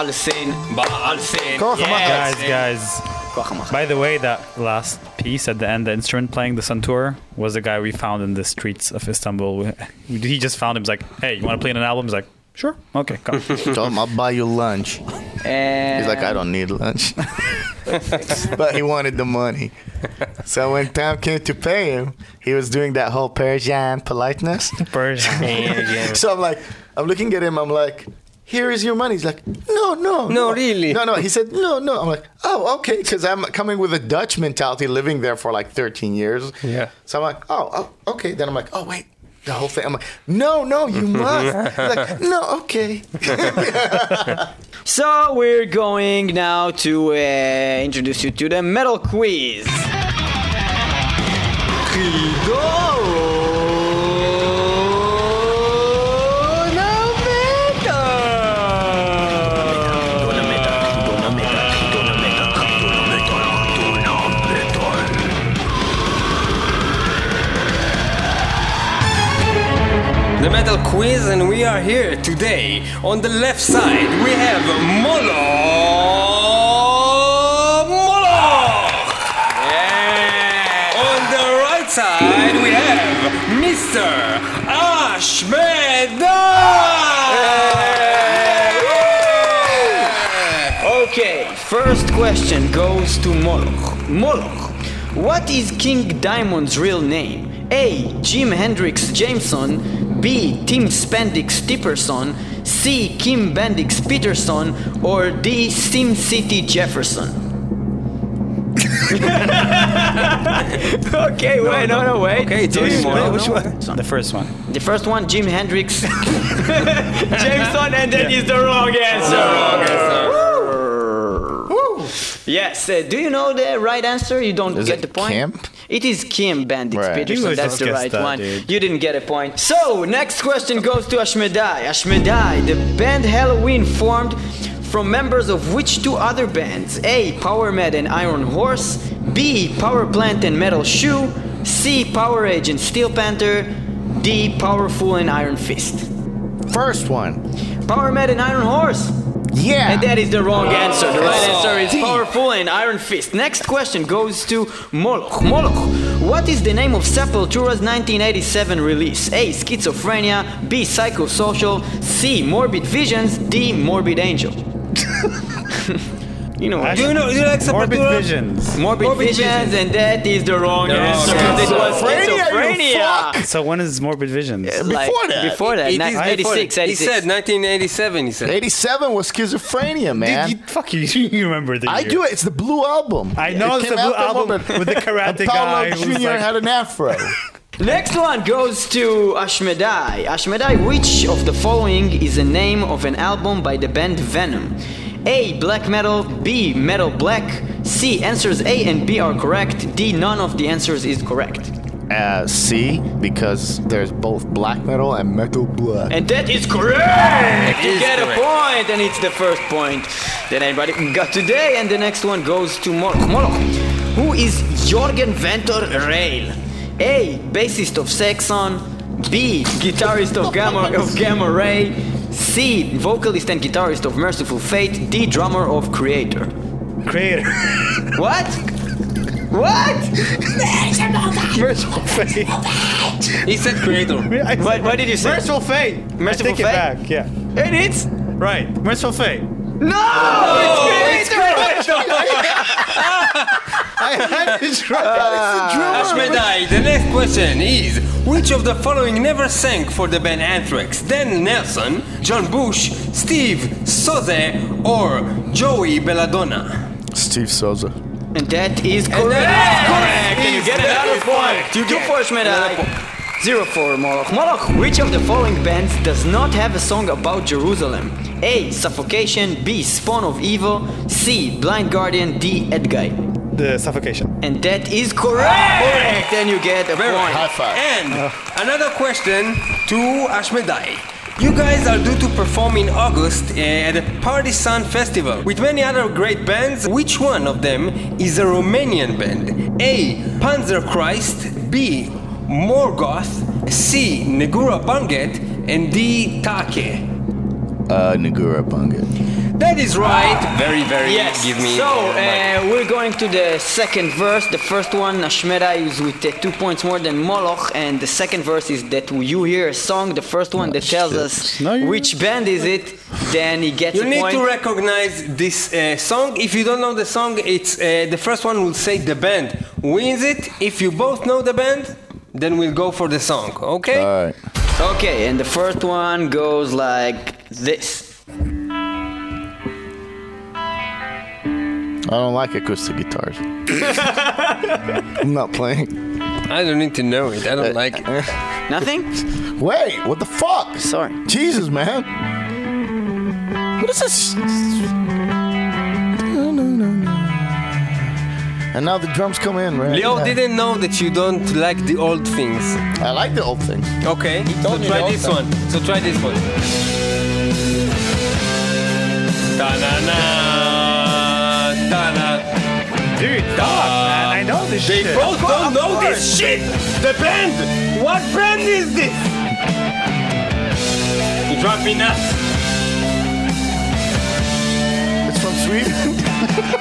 Baal Sin, Baal Sin. Guys, guys. By the way, that last piece at the end, the instrument playing the santur was a guy we found in the streets of Istanbul. We- He just found him. He's like, "Hey, you want to play in an album?" He's like, "Sure, okay, come." Tell him I'll buy you lunch. He's like, I don't need lunch. but he wanted the money. So when time came to pay him, he was doing that whole Persian politeness. Persian. so I'm like, I'm looking at him. I'm like, here is your money. He's like, no, no. No, really? No, no. He said, no, no. I'm like, oh, okay. Because I'm coming with a Dutch mentality, living there for like 13 years. Yeah. So I'm like, oh, oh okay. Then I'm like, oh, wait. The whole thing. I'm like, no, no, you must. He's like, no, okay. So we're going now to uh, introduce you to the metal quiz. The Metal Quiz, and we are here today. On the left side, we have Molo. Molo! On the right side, we have Mr. Ashmedai! Okay, first question goes to Moloch. Moloch, what is King Diamond's real name? A. Jim Hendrix Jameson. B. Tim Spendix Tipperson. C. Kim Bendix Peterson. Or D. Sim City Jefferson. okay, wait, no, no, wait. Okay, Do Tony you Molo, which one? the first one. The first one, Jim Hendrix Jameson, and that is the wrong answer. Yes. Uh, do you know the right answer? You don't Is get it the point. Kemp? It is Kim Bandit Right. Peterson. That's the right that, one. dude. You didn't get a point. So next question goes to Ashmedai. Ashmedai, the band Helloween formed from members of which two other bands? A. Power Mad and Iron Horse. B. Power Plant and Metal Shoe. C. Power Age and Steel Panther. D. Powerfool and Iron Fist. First one. Power Mad and Iron Horse. Yeah. And that is the wrong answer. The right answer is Powerfool and Iron Fist. Next question goes to Moloch. Moloch, what is the name of Sepultura's 1987 release? A. Schizophrenia. B. Psychosocial. C. Morbid Visions. D. Morbid Angel. You know what? You know, you like Morbid Sepultura? Visions. Morbid, Morbid Visions, Visions. and that is the wrong The wrong answer. answer. It was Schizophrenia, you schizophrenia. So when is Morbid Visions? Like, Before that. Before that, It ni- is 86, 86. He said 1987, he said. 87 was schizophrenia, man. Did you, fuck you, you remember the I year. do it. It's the Blue Album. I know It it's the Blue Album moment. with the karate and Paulo guy Jr. like- had an afro. Next one goes to Ashmedai. Ashmedai, which of the following is the name of an album by the band Venom? A. Black metal. B. Metal black. C. Answers A and B are correct. D. None of the answers is correct. Uh, C, because there's both black metal and metal black. And that is correct! You is get correct. a point, and it's the first point that anybody got today. And the next one goes to Moloch. Moloch, who is Jorgen Ventor Rail? A. Bassist of Saxon. B. Guitarist of Gamma, of Gamma Ray. C. Vocalist and guitarist of Mercyful Fate. D. Drummer of Kreator. Kreator. What? What? Mercyful Fate. He said Kreator. What, what did you say? Mercyful Fate. Mercyful I take Fate? it back. Yeah. And it's Right. Mercyful Fate. No! Oh, it's Kevin! I had it ah, right. The next question is Which of the following never sang for the band Anthrax? Dan Nelson, John Bush, Steve Souza, or Joey Belladonna? Steve Souza. And that is correct. And that is correct. Can you get another point? You get, get 04 Moloch. Moloch, which of the following bands does not have a song about Jerusalem? A. Suffocation. B. Spawn of Evil. C. Blind Guardian. D. Edguy. The Suffocation. And that is correct! Then Correct! You get a Very point. High five. And uh. another question to Ashmedai. You guys are due to perform in August at Party Sun Festival with many other great bands. Which one of them is a Romanian band? A. Panzerchrist. B. Morgoth, C. Negura Banget, and D. Take. Uh, Nagura Bunga. That is right. Very, very. Yes. Give me. So uh, uh, we're going to the second verse. The first one, Ashmeda is with uh, two points more than Moloch, and the second verse is that you hear a song. The first one that tells shit. us No, which band is it. Then he gets You a need point. to recognize this uh, song. If you don't know the song, it's uh, the first one will say the band wins it. If you both know the band, then we'll go for the song. Okay? All right. okay, and the first one goes like this. I don't like acoustic guitars. I'm not playing. I don't need to know it. I don't like it. Nothing? Wait, what the fuck? Sorry. Jesus, man. What is this? And now the drums come in, right? Leo Yeah. didn't know that you don't like the old things. I like the old things. Okay, so try this old one. So try this one. Ta-na-na, ta-na. Dude, dog, man. Um, I know this They shit. both don't know this shit! The band! What band is this? You drive me nuts. It's from Sweden.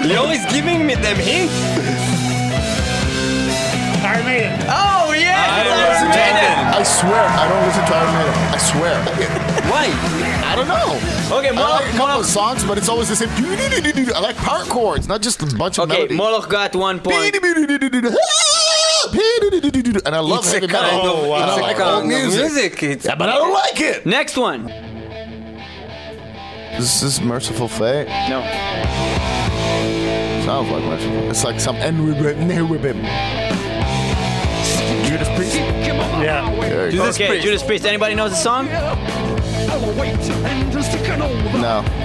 Leo is giving me them hints. Iron Maiden. Oh yeah! I don't Iron listen to Maiden. I swear, I don't listen to Iron Maiden. I swear. Why? I don't know. Okay, I like a Moloch, couple of songs, but it's always the same. I like power chords, not just a bunch of Okay, melody. Moloch got one point. And I love It's a heavy kind metal. of, wow. And I it's like old music. music. It's, Yeah, but I don't like it. Next one. This is Mercyful Fate. No. Sounds like Mercyful. It's like some N-ribbon. Judas Priest. Yeah. There you. Judas Okay, Priest. Judas Priest. Anybody knows the song? No,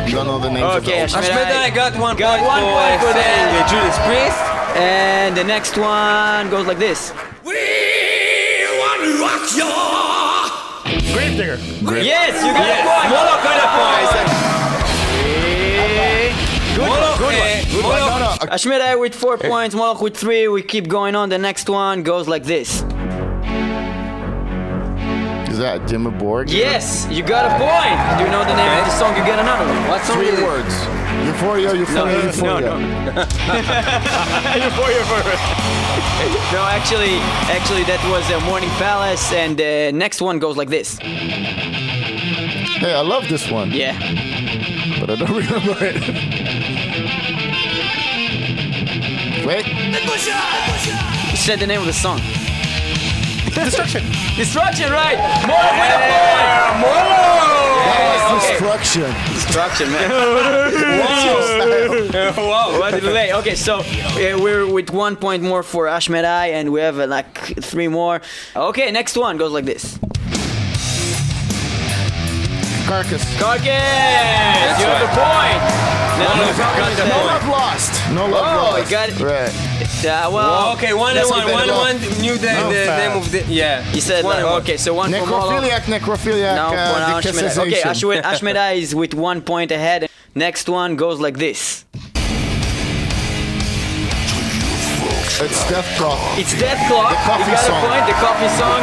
you don't know the names of Okay, the Ashmedai. I got one Got point one for, point for saying that. Judas Priest. And the next one goes like this. We want to rock you. Gravedigger. Yes, you got a point. Moloch got a point. No, no, uh, with four points, Moloch with three. We keep going on. The next one goes like this. is that Jimmy Borg? Yes, you got a point. Do you know the name of the song? You get another one. what song Three is it? words. Euphoria, No, Euphoria, no, Euphoria. no, No, actually, actually, that was uh, Morning Palace, and the next one goes like this. Hey, I love this one, Yeah. but I don't remember it. Wait, You said the name of the song. Destruction. Destruction, right? Moloch with a point. that was okay. destruction. Destruction, man. wow. wow. What a delay. Okay, so uh, we're with one point more for Ashmedai, and we have uh, like three more. Okay, next one goes like this. Carcass. Carcass! you have the point. Now, Moloch got the No point. love lost. No love Oh, lost. you got it. Right. Uh, well, okay, one and That's one, one and one knew the, No the fast. name of the. Yeah. he said, one like, one. okay, so one for Moloch. Necrophiliac, necrophiliac, Now for uh, Ashmedai. Okay, decassation. Ashwe- Ashmedai is with one point ahead. Next one goes like this. It's Death Clock. It's Dethklok. The coffee you got song. a point. The coffee song.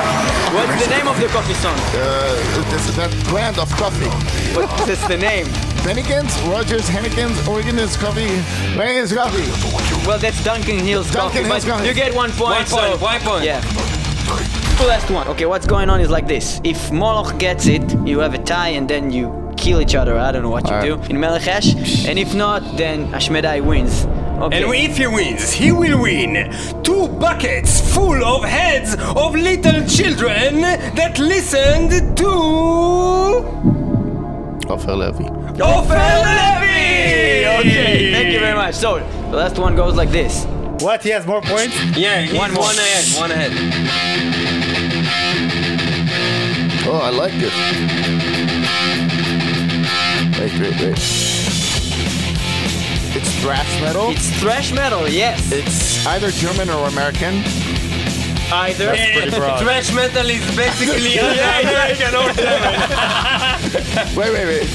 What's the name of the coffee song? Uh, it's that brand of coffee. What's the name? Bennigan's, Rogers, Hennigan's, Oregon's coffee. Bennigan's coffee. Well, that's Duncan Hill's Duncan coffee. Hill's coffee. You get one point. One point, so- one point. Yeah. Last one. Okay, what's going on is like this. If Moloch gets it, you have a tie, and then you kill each other. I don't know what you Alright. do in Melechesh. And if not, then Ashmedai wins. Okay. And if he wins, he will win two buckets full of heads of little children that listened to Ofer Levy. Ofer Levy. Okay, thank you very much. So, the last one goes like this. What? He has more points? Yeah, he's One one, more. ahead, one ahead. Oh, I like this. Wait, wait, wait. It's thrash metal. It's thrash metal, yes. It's either German or American. Either. That's pretty broad. Thrash metal is basically American or German. Wait, wait, wait.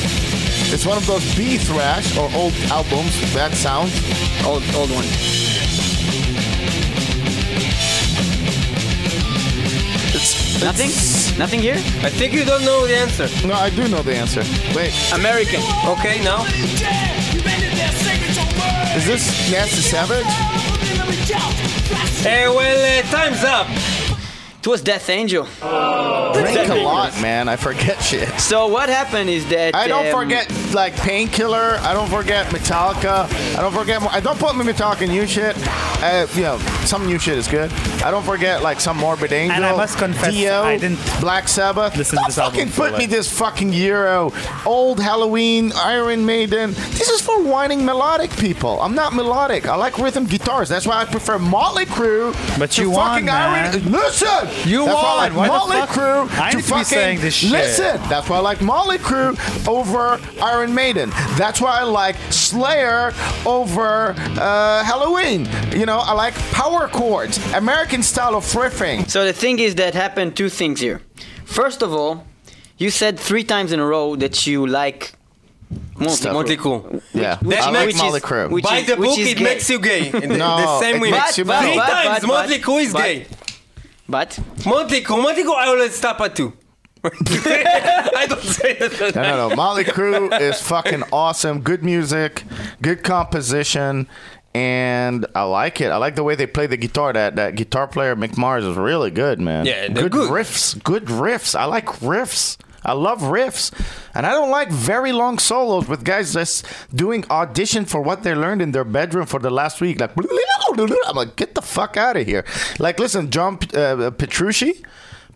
It's one of those B thrash or old albums. That sound. Old, old one. It's Nothing? Nothing here? I think you don't know the answer. No, I do know the answer. Wait, American. Okay, now? Is this Nasty Savage? Uh, well, uh, time's up. It was Death Angel. Drink a lot, man. I forget shit. So what happened is that I don't um, forget like Painkiller. I don't forget Metallica. I don't forget. I don't put me Metallica new shit. Uh, you know, some new shit is good. I don't forget like some Morbid Angel. And I must confess, Dio, I didn't Black Sabbath. listen to Don't this album fucking for, put me like- this fucking Euro, old Helloween, Iron Maiden. This is for whining melodic people. I'm not melodic. I like rhythm guitars. That's why I prefer Motley Crue. But to you won, fucking man. Iron. Listen, You That's why I won. like Why the Motley Crue I to need to be fucking saying this shit. listen. That's why I like Molly Crew over Iron Maiden. That's why I like Slayer over uh, Helloween. You know, I like power chords, American style of riffing. So the thing is that happened two things here. First of all, you said three times in a row that you like Motley Stuff. Motley Crue. Yeah, That I like makes- Molly Crew. which By is- the book, it gay. makes you gay. The, No, the same it way. makes you But- Three but- times but- Motley Crue is but- gay. But Motley Crue, Motley Crue, I always stop at two. I don't say that. No, no, no. Molly Crew is fucking awesome. Good music, good composition, and I like it. I like the way they play the guitar. That that guitar player Mick Mars is really good, man. Yeah, good, good. riffs. Good riffs. I like riffs. I love riffs, and I don't like very long solos with guys just doing audition for what they learned in their bedroom for the last week. Like, I'm like, get the fuck out of here. Like, listen, John uh, Petrucci.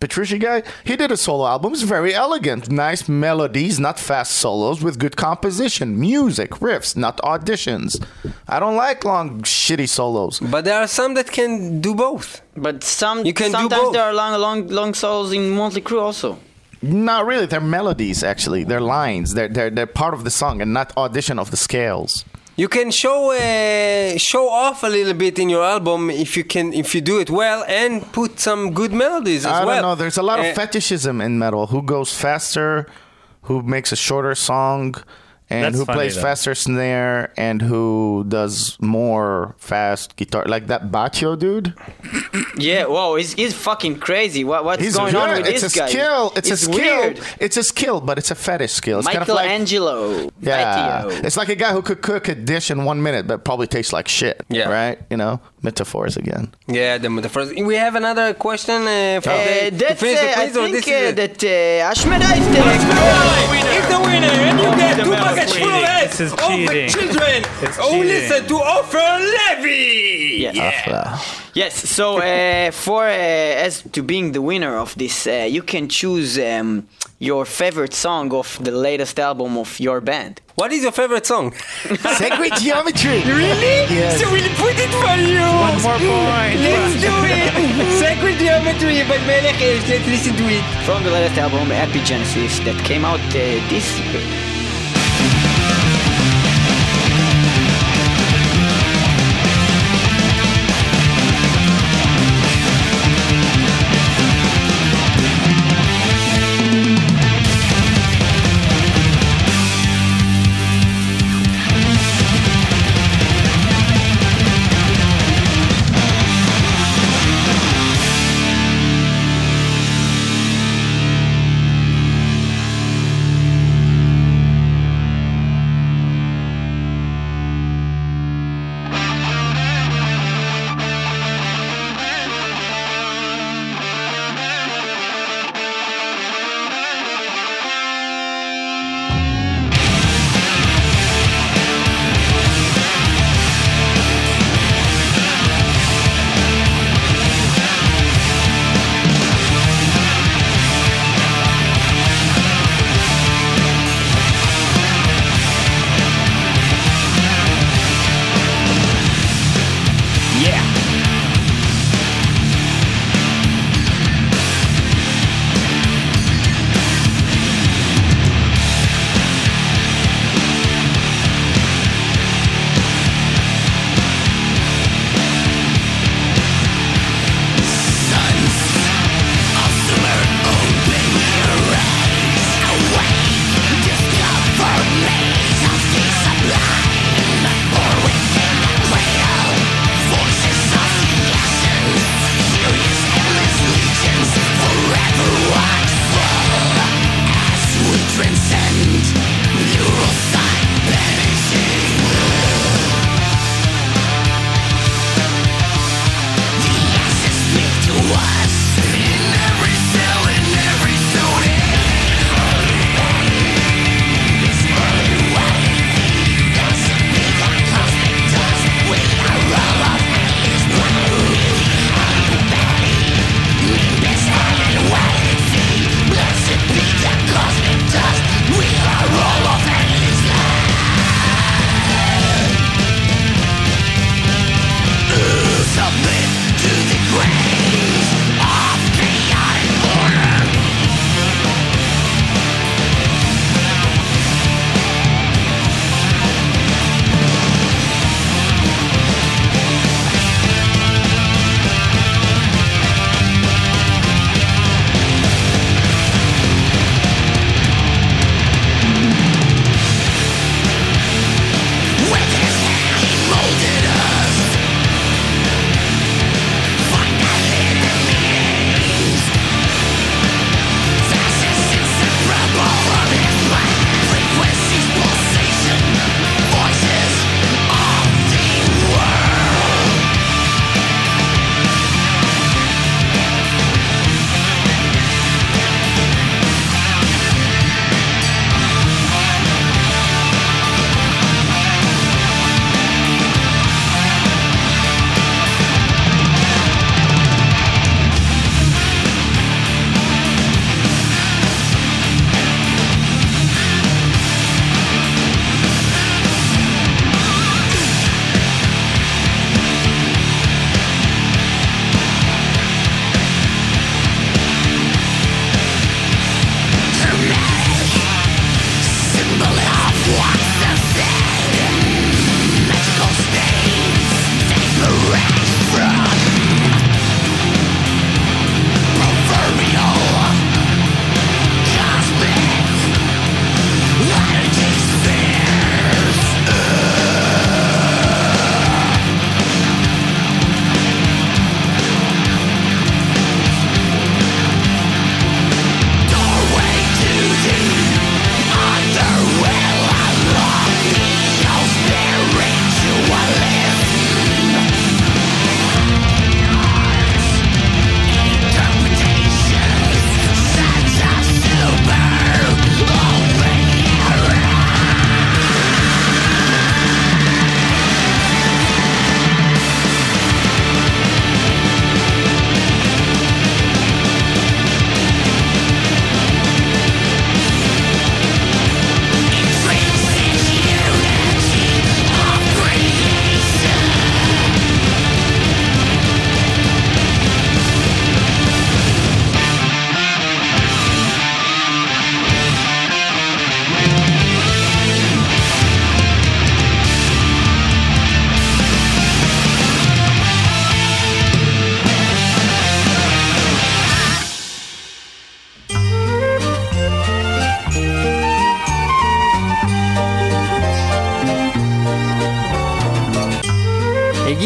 Petrucci guy, he did a solo album. It's very elegant. Nice melodies, not fast solos, with good composition, music, riffs, not auditions. I don't like long, shitty solos. But there are some that can do both. but some You can do sometimes both. there are long long long solos in Motley Crue also. Not really. They're melodies, actually. They're lines. They're, they're, they're part of the song and not audition of the scales. You can show uh, show off a little bit in your album if you can if you do it well and put some good melodies as I well. don't know. There's a lot of Uh, fetishism in metal. Who goes faster? Who makes a shorter song? And That's who funny, plays though. faster snare? And who does more fast guitar? Like that Baccio dude. Yeah, whoa, he's, he's fucking crazy. What, what's He's going good. on with it's this a guy? skill. It's, a skill. weird. It's a skill, but it's a fetish skill. It's kind of like Michelangelo. yeah. ITO. It's like a guy who could cook a dish in one minute, but probably tastes like shit. Yeah. Right. You know, metaphors again. yeah, the, metaphors. We have another question uh, for Uh, the, to that's, finish the uh, I or think this uh, is that uh, Ashmeda is the He's the winner, and you Oh, get two metal packets full of cheating. heads This is of the children It's who cheating. listen to Offer Levy. Yeah. Yes, so uh, for uh, as to being the winner of this, uh, you can choose um, your favorite song of the latest album of your band. What is your favorite song? Sacred geometry. Really? Yes. So we'll put it for you. One more point. Let's do it. Sacred Geometry by Melechesh. Let's listen to it. From the latest album, Epigenesis, that came out uh, this year.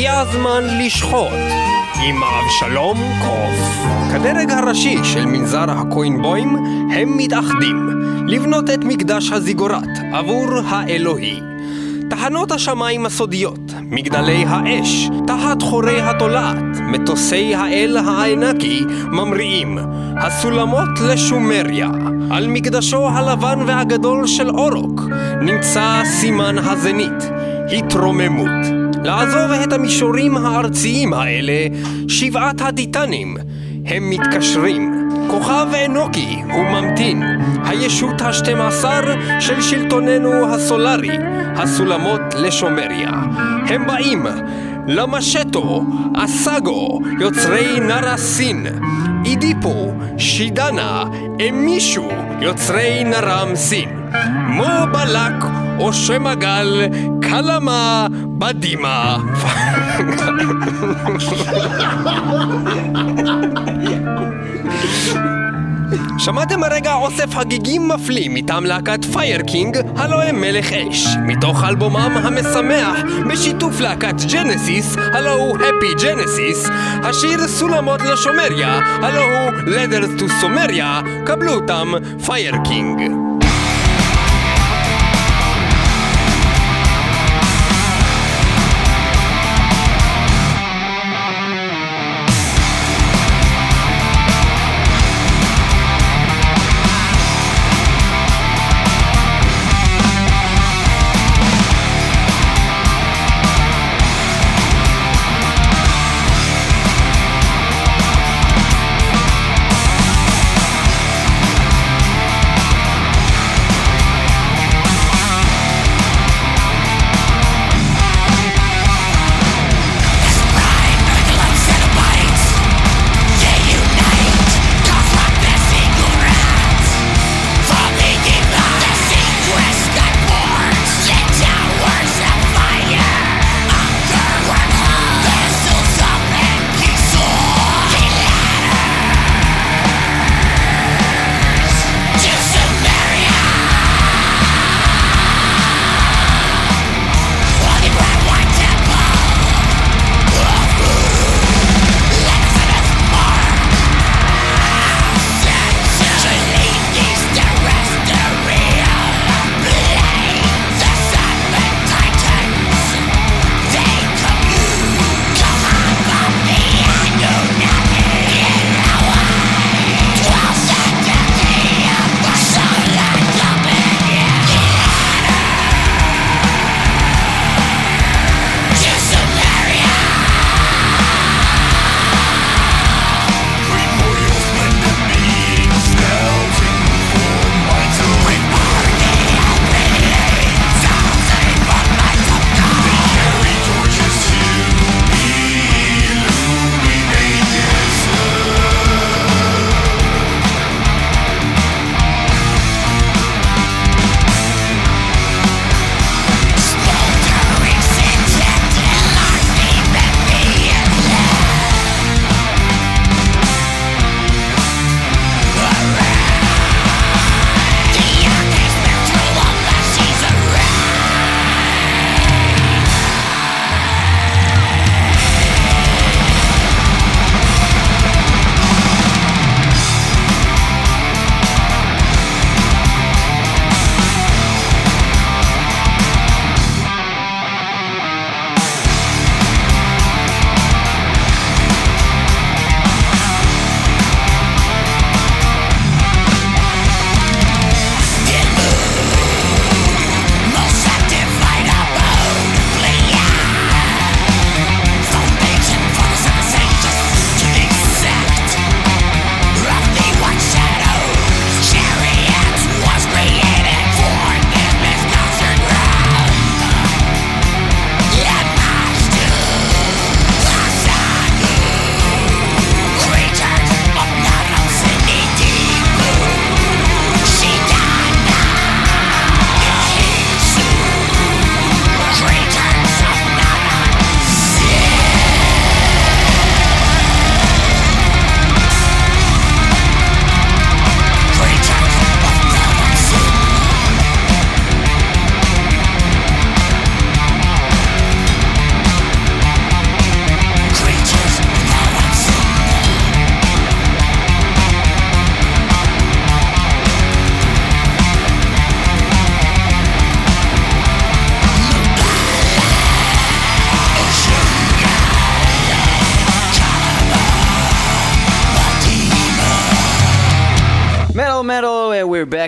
הזמן לשחוט עם אבשלום קוף. כדרג הראשי של מנזר הקוינבוים הם מתאחדים לבנות את מקדש הזיגורת עבור האלוהי. תחנות השמיים הסודיות, מגדלי האש, תחת חורי התולעת, מטוסי האל הענקי ממריאים, הסולמות לשומריה, על מקדשו הלבן והגדול של אורוק, נמצא סימן הזנית, התרוממות. לעזוב את המישורים הארציים האלה, שבעת הטיטנים, הם מתקשרים. כוכב אנוקי הוא ממתין, הישות השתים עשר של שלטוננו הסולארי, הסולמות לשומריה. הם באים למשטו, אסגו, יוצרי נרסין, אידיפו, שידנה, אמישו, יוצרי נרם סין. מו בלק או שמגל, קלמה, בדימה. שמעתם הרגע אוסף הגיגים מפליא מטעם להקת פייר קינג, הלו הם מלך אש, מתוך אלבומם המשמח, בשיתוף להקת ג'נסיס, הלו הוא הפי ג'נסיס, השיר סולמות לשומריה, הלו הוא Letters to סומריה, קבלו אותם פייר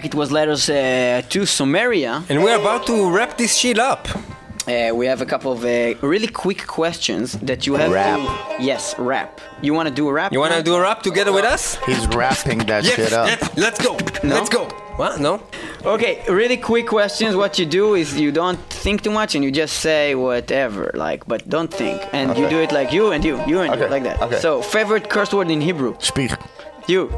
It was letters uh, to Sumeria. And we're about to wrap this shit up. Uh, we have a couple of uh, really quick questions that you have Rap. to. Yes, rap. You want to do a rap? You wanna do a rap together with us? He's wrapping that shit up. Let's, let's go. No? Let's go. What? No? Okay, really quick questions. What you do is you don't think too much and you just say whatever, like, but don't think. And you do it like you and you, you and you, like that. okay. So, favorite curse word in Hebrew? Speak. You.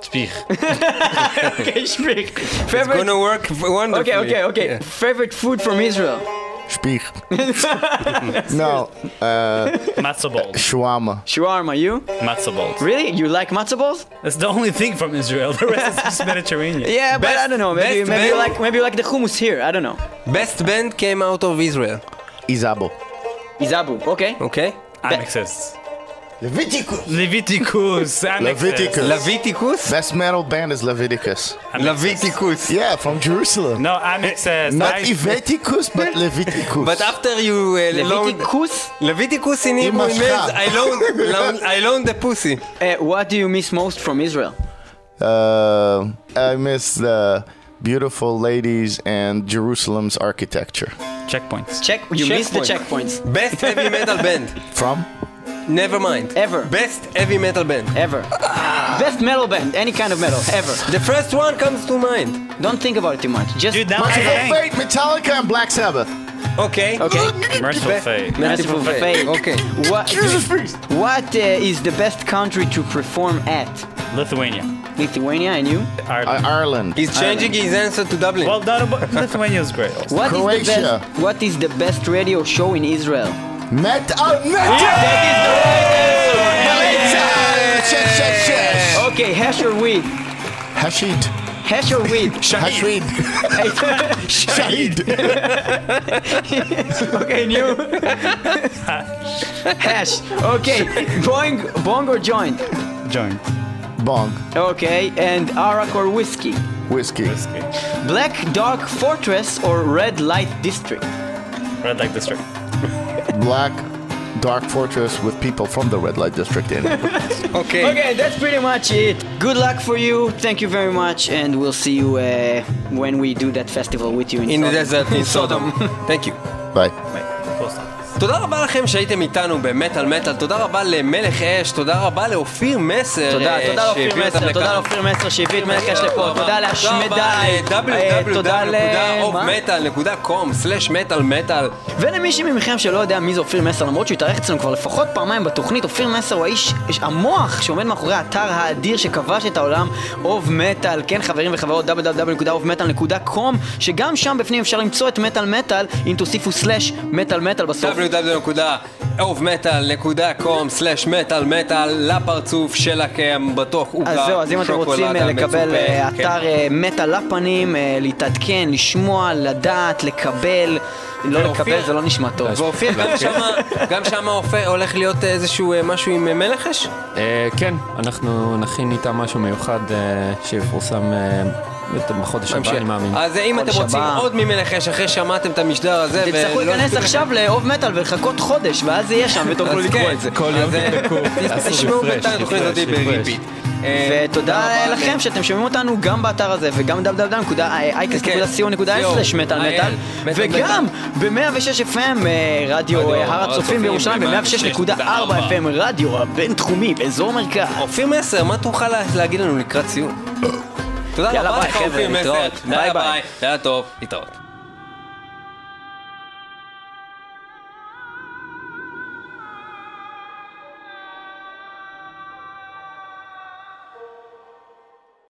Speak. okay, speak. It's Favorite. gonna work wonderfully. Okay, okay, okay. Yeah. Favorite food from Israel? Speak. no. Uh, Matzo balls. shawarma. Shawarma, you? Matzo balls. Really? You like matzo balls? That's the only thing from Israel. The rest is just Mediterranean. Yeah, but I don't know. Maybe best maybe you like maybe you like the hummus here. I don't know. Best band came out of Israel. Izabo. Izabu. Okay. Okay? Annexes. Leviticus. Leviticus. Annexes. Leviticus. Leviticus? Best metal band is Leviticus. Leviticus. Yeah, from Jerusalem. No, annexes. Not I- Leviticus, but Leviticus. But after you uh, loaned... Leviticus. Leviticus in Hebrew means I loaned, loan, I loaned the pussy. Uh, what do you miss most from Israel? uh, I miss the beautiful ladies and Jerusalem's architecture. Checkpoints. Check. You missed the checkpoints. Best heavy metal band. From? Never mind. Ever. Best heavy metal band. Ever. Best metal band, any kind of metal, ever. The first one comes to mind. Don't think about it too much. Just Dude, now Mercyful I Fate, Metallica, and Black Sabbath. Okay. okay. Mercyful fate. Mercyful Fate. Okay. What? Jesus Christ. What uh, is the best country to perform at? Lithuania. Lithuania and you? Ireland. Ireland. He's changing his answer to Dublin. well done, Lithuania is great. Also. What is the Croatia. best? What is the best radio show in Israel? Metal. Metal. Metal. Check, check, check. Okay, hash or weed? Hashid. Hash or weed? Hashid. Shahid. okay, new. hash. Okay, boing, bong or joint? Join. Bong. Okay, and arak or whiskey? Whiskey. Whiskey. Black Dark Fortress or Red Light District? Red Light District. Black. Dark Fortress with people from the red light district in it. Okay. Okay, that's pretty much it. Good luck for you. Thank you very much, and we'll see you uh, when we do that festival with you in, In the desert in Sodom. Thank you. Bye. Post office. תודה רבה לכם שהייתם איתנו במטאל מטאל, תודה רבה למלך אש, תודה רבה לאופיר מסר. תודה, אה, תודה לאופיר מסר, תודה. לאופיר מסר שהביא את מלך אש לפה, תודה להשמדי, אה, תודה ל... מה? www.ofmetal.com/מטאל-מטאל ולמי מכם שלא יודע מי זה אופיר מסר, למרות שהוא התארח אצלנו כבר לפחות פעמיים בתוכנית, אופיר מסר הוא האיש, המוח שעומד מאחורי האתר האדיר שכבש את העולם, אוף מטאל, כן חברים וחברות, www.ofmetal.com, שגם שם בפנים אפשר למצוא את מטאל מטאל, אם תוסיפו סלאש מטאל מטאל בסוף. www.ofmetal.com/מטאל מטאל לפרצוף של הקיים בטוח עוגה. אז זהו, אז אם אתם רוצים אה, לקבל אה. אתר אה, מטאל לפנים, להתעדכן, לשמוע, לדעת, לקבל, לא לקבל זה לא נשמע טוב. ואופיר, גם גם שם הולך להיות איזשהו משהו עם מלך אש? אה, כן, אנחנו נכין איתה משהו מיוחד שיפורסם בחודש הבא, אני מאמין. אז אם אתם רוצים. עוד ממלך אש אחרי שמעתם את המשדר הזה, תצטרכו להיכנס עכשיו לאוב מטאל ולחכות חודש, ואז זה יהיה שם ותוכלו לקרוא כן, את זה. כל יום אה, תבדקו, תשמעו בינתיים את התוכנית הזאת. בריפיט. אה, ותודה לכם שאתם שומעים אותנו גם באתר הזה וגם www.icast.co.il/מטאל מטאל מטאל וגם ב-106 FM אה, רדיו הר הצופים בירושלים ב-106.4 ב- FM רדיו הבינתחומי באזור מרכז. אופיר מסר, מה תוכל לה- להגיד לנו לקראת סיום? תודה רבה לך, אופי מסר. ביי ביי. היה טוב, להתראות.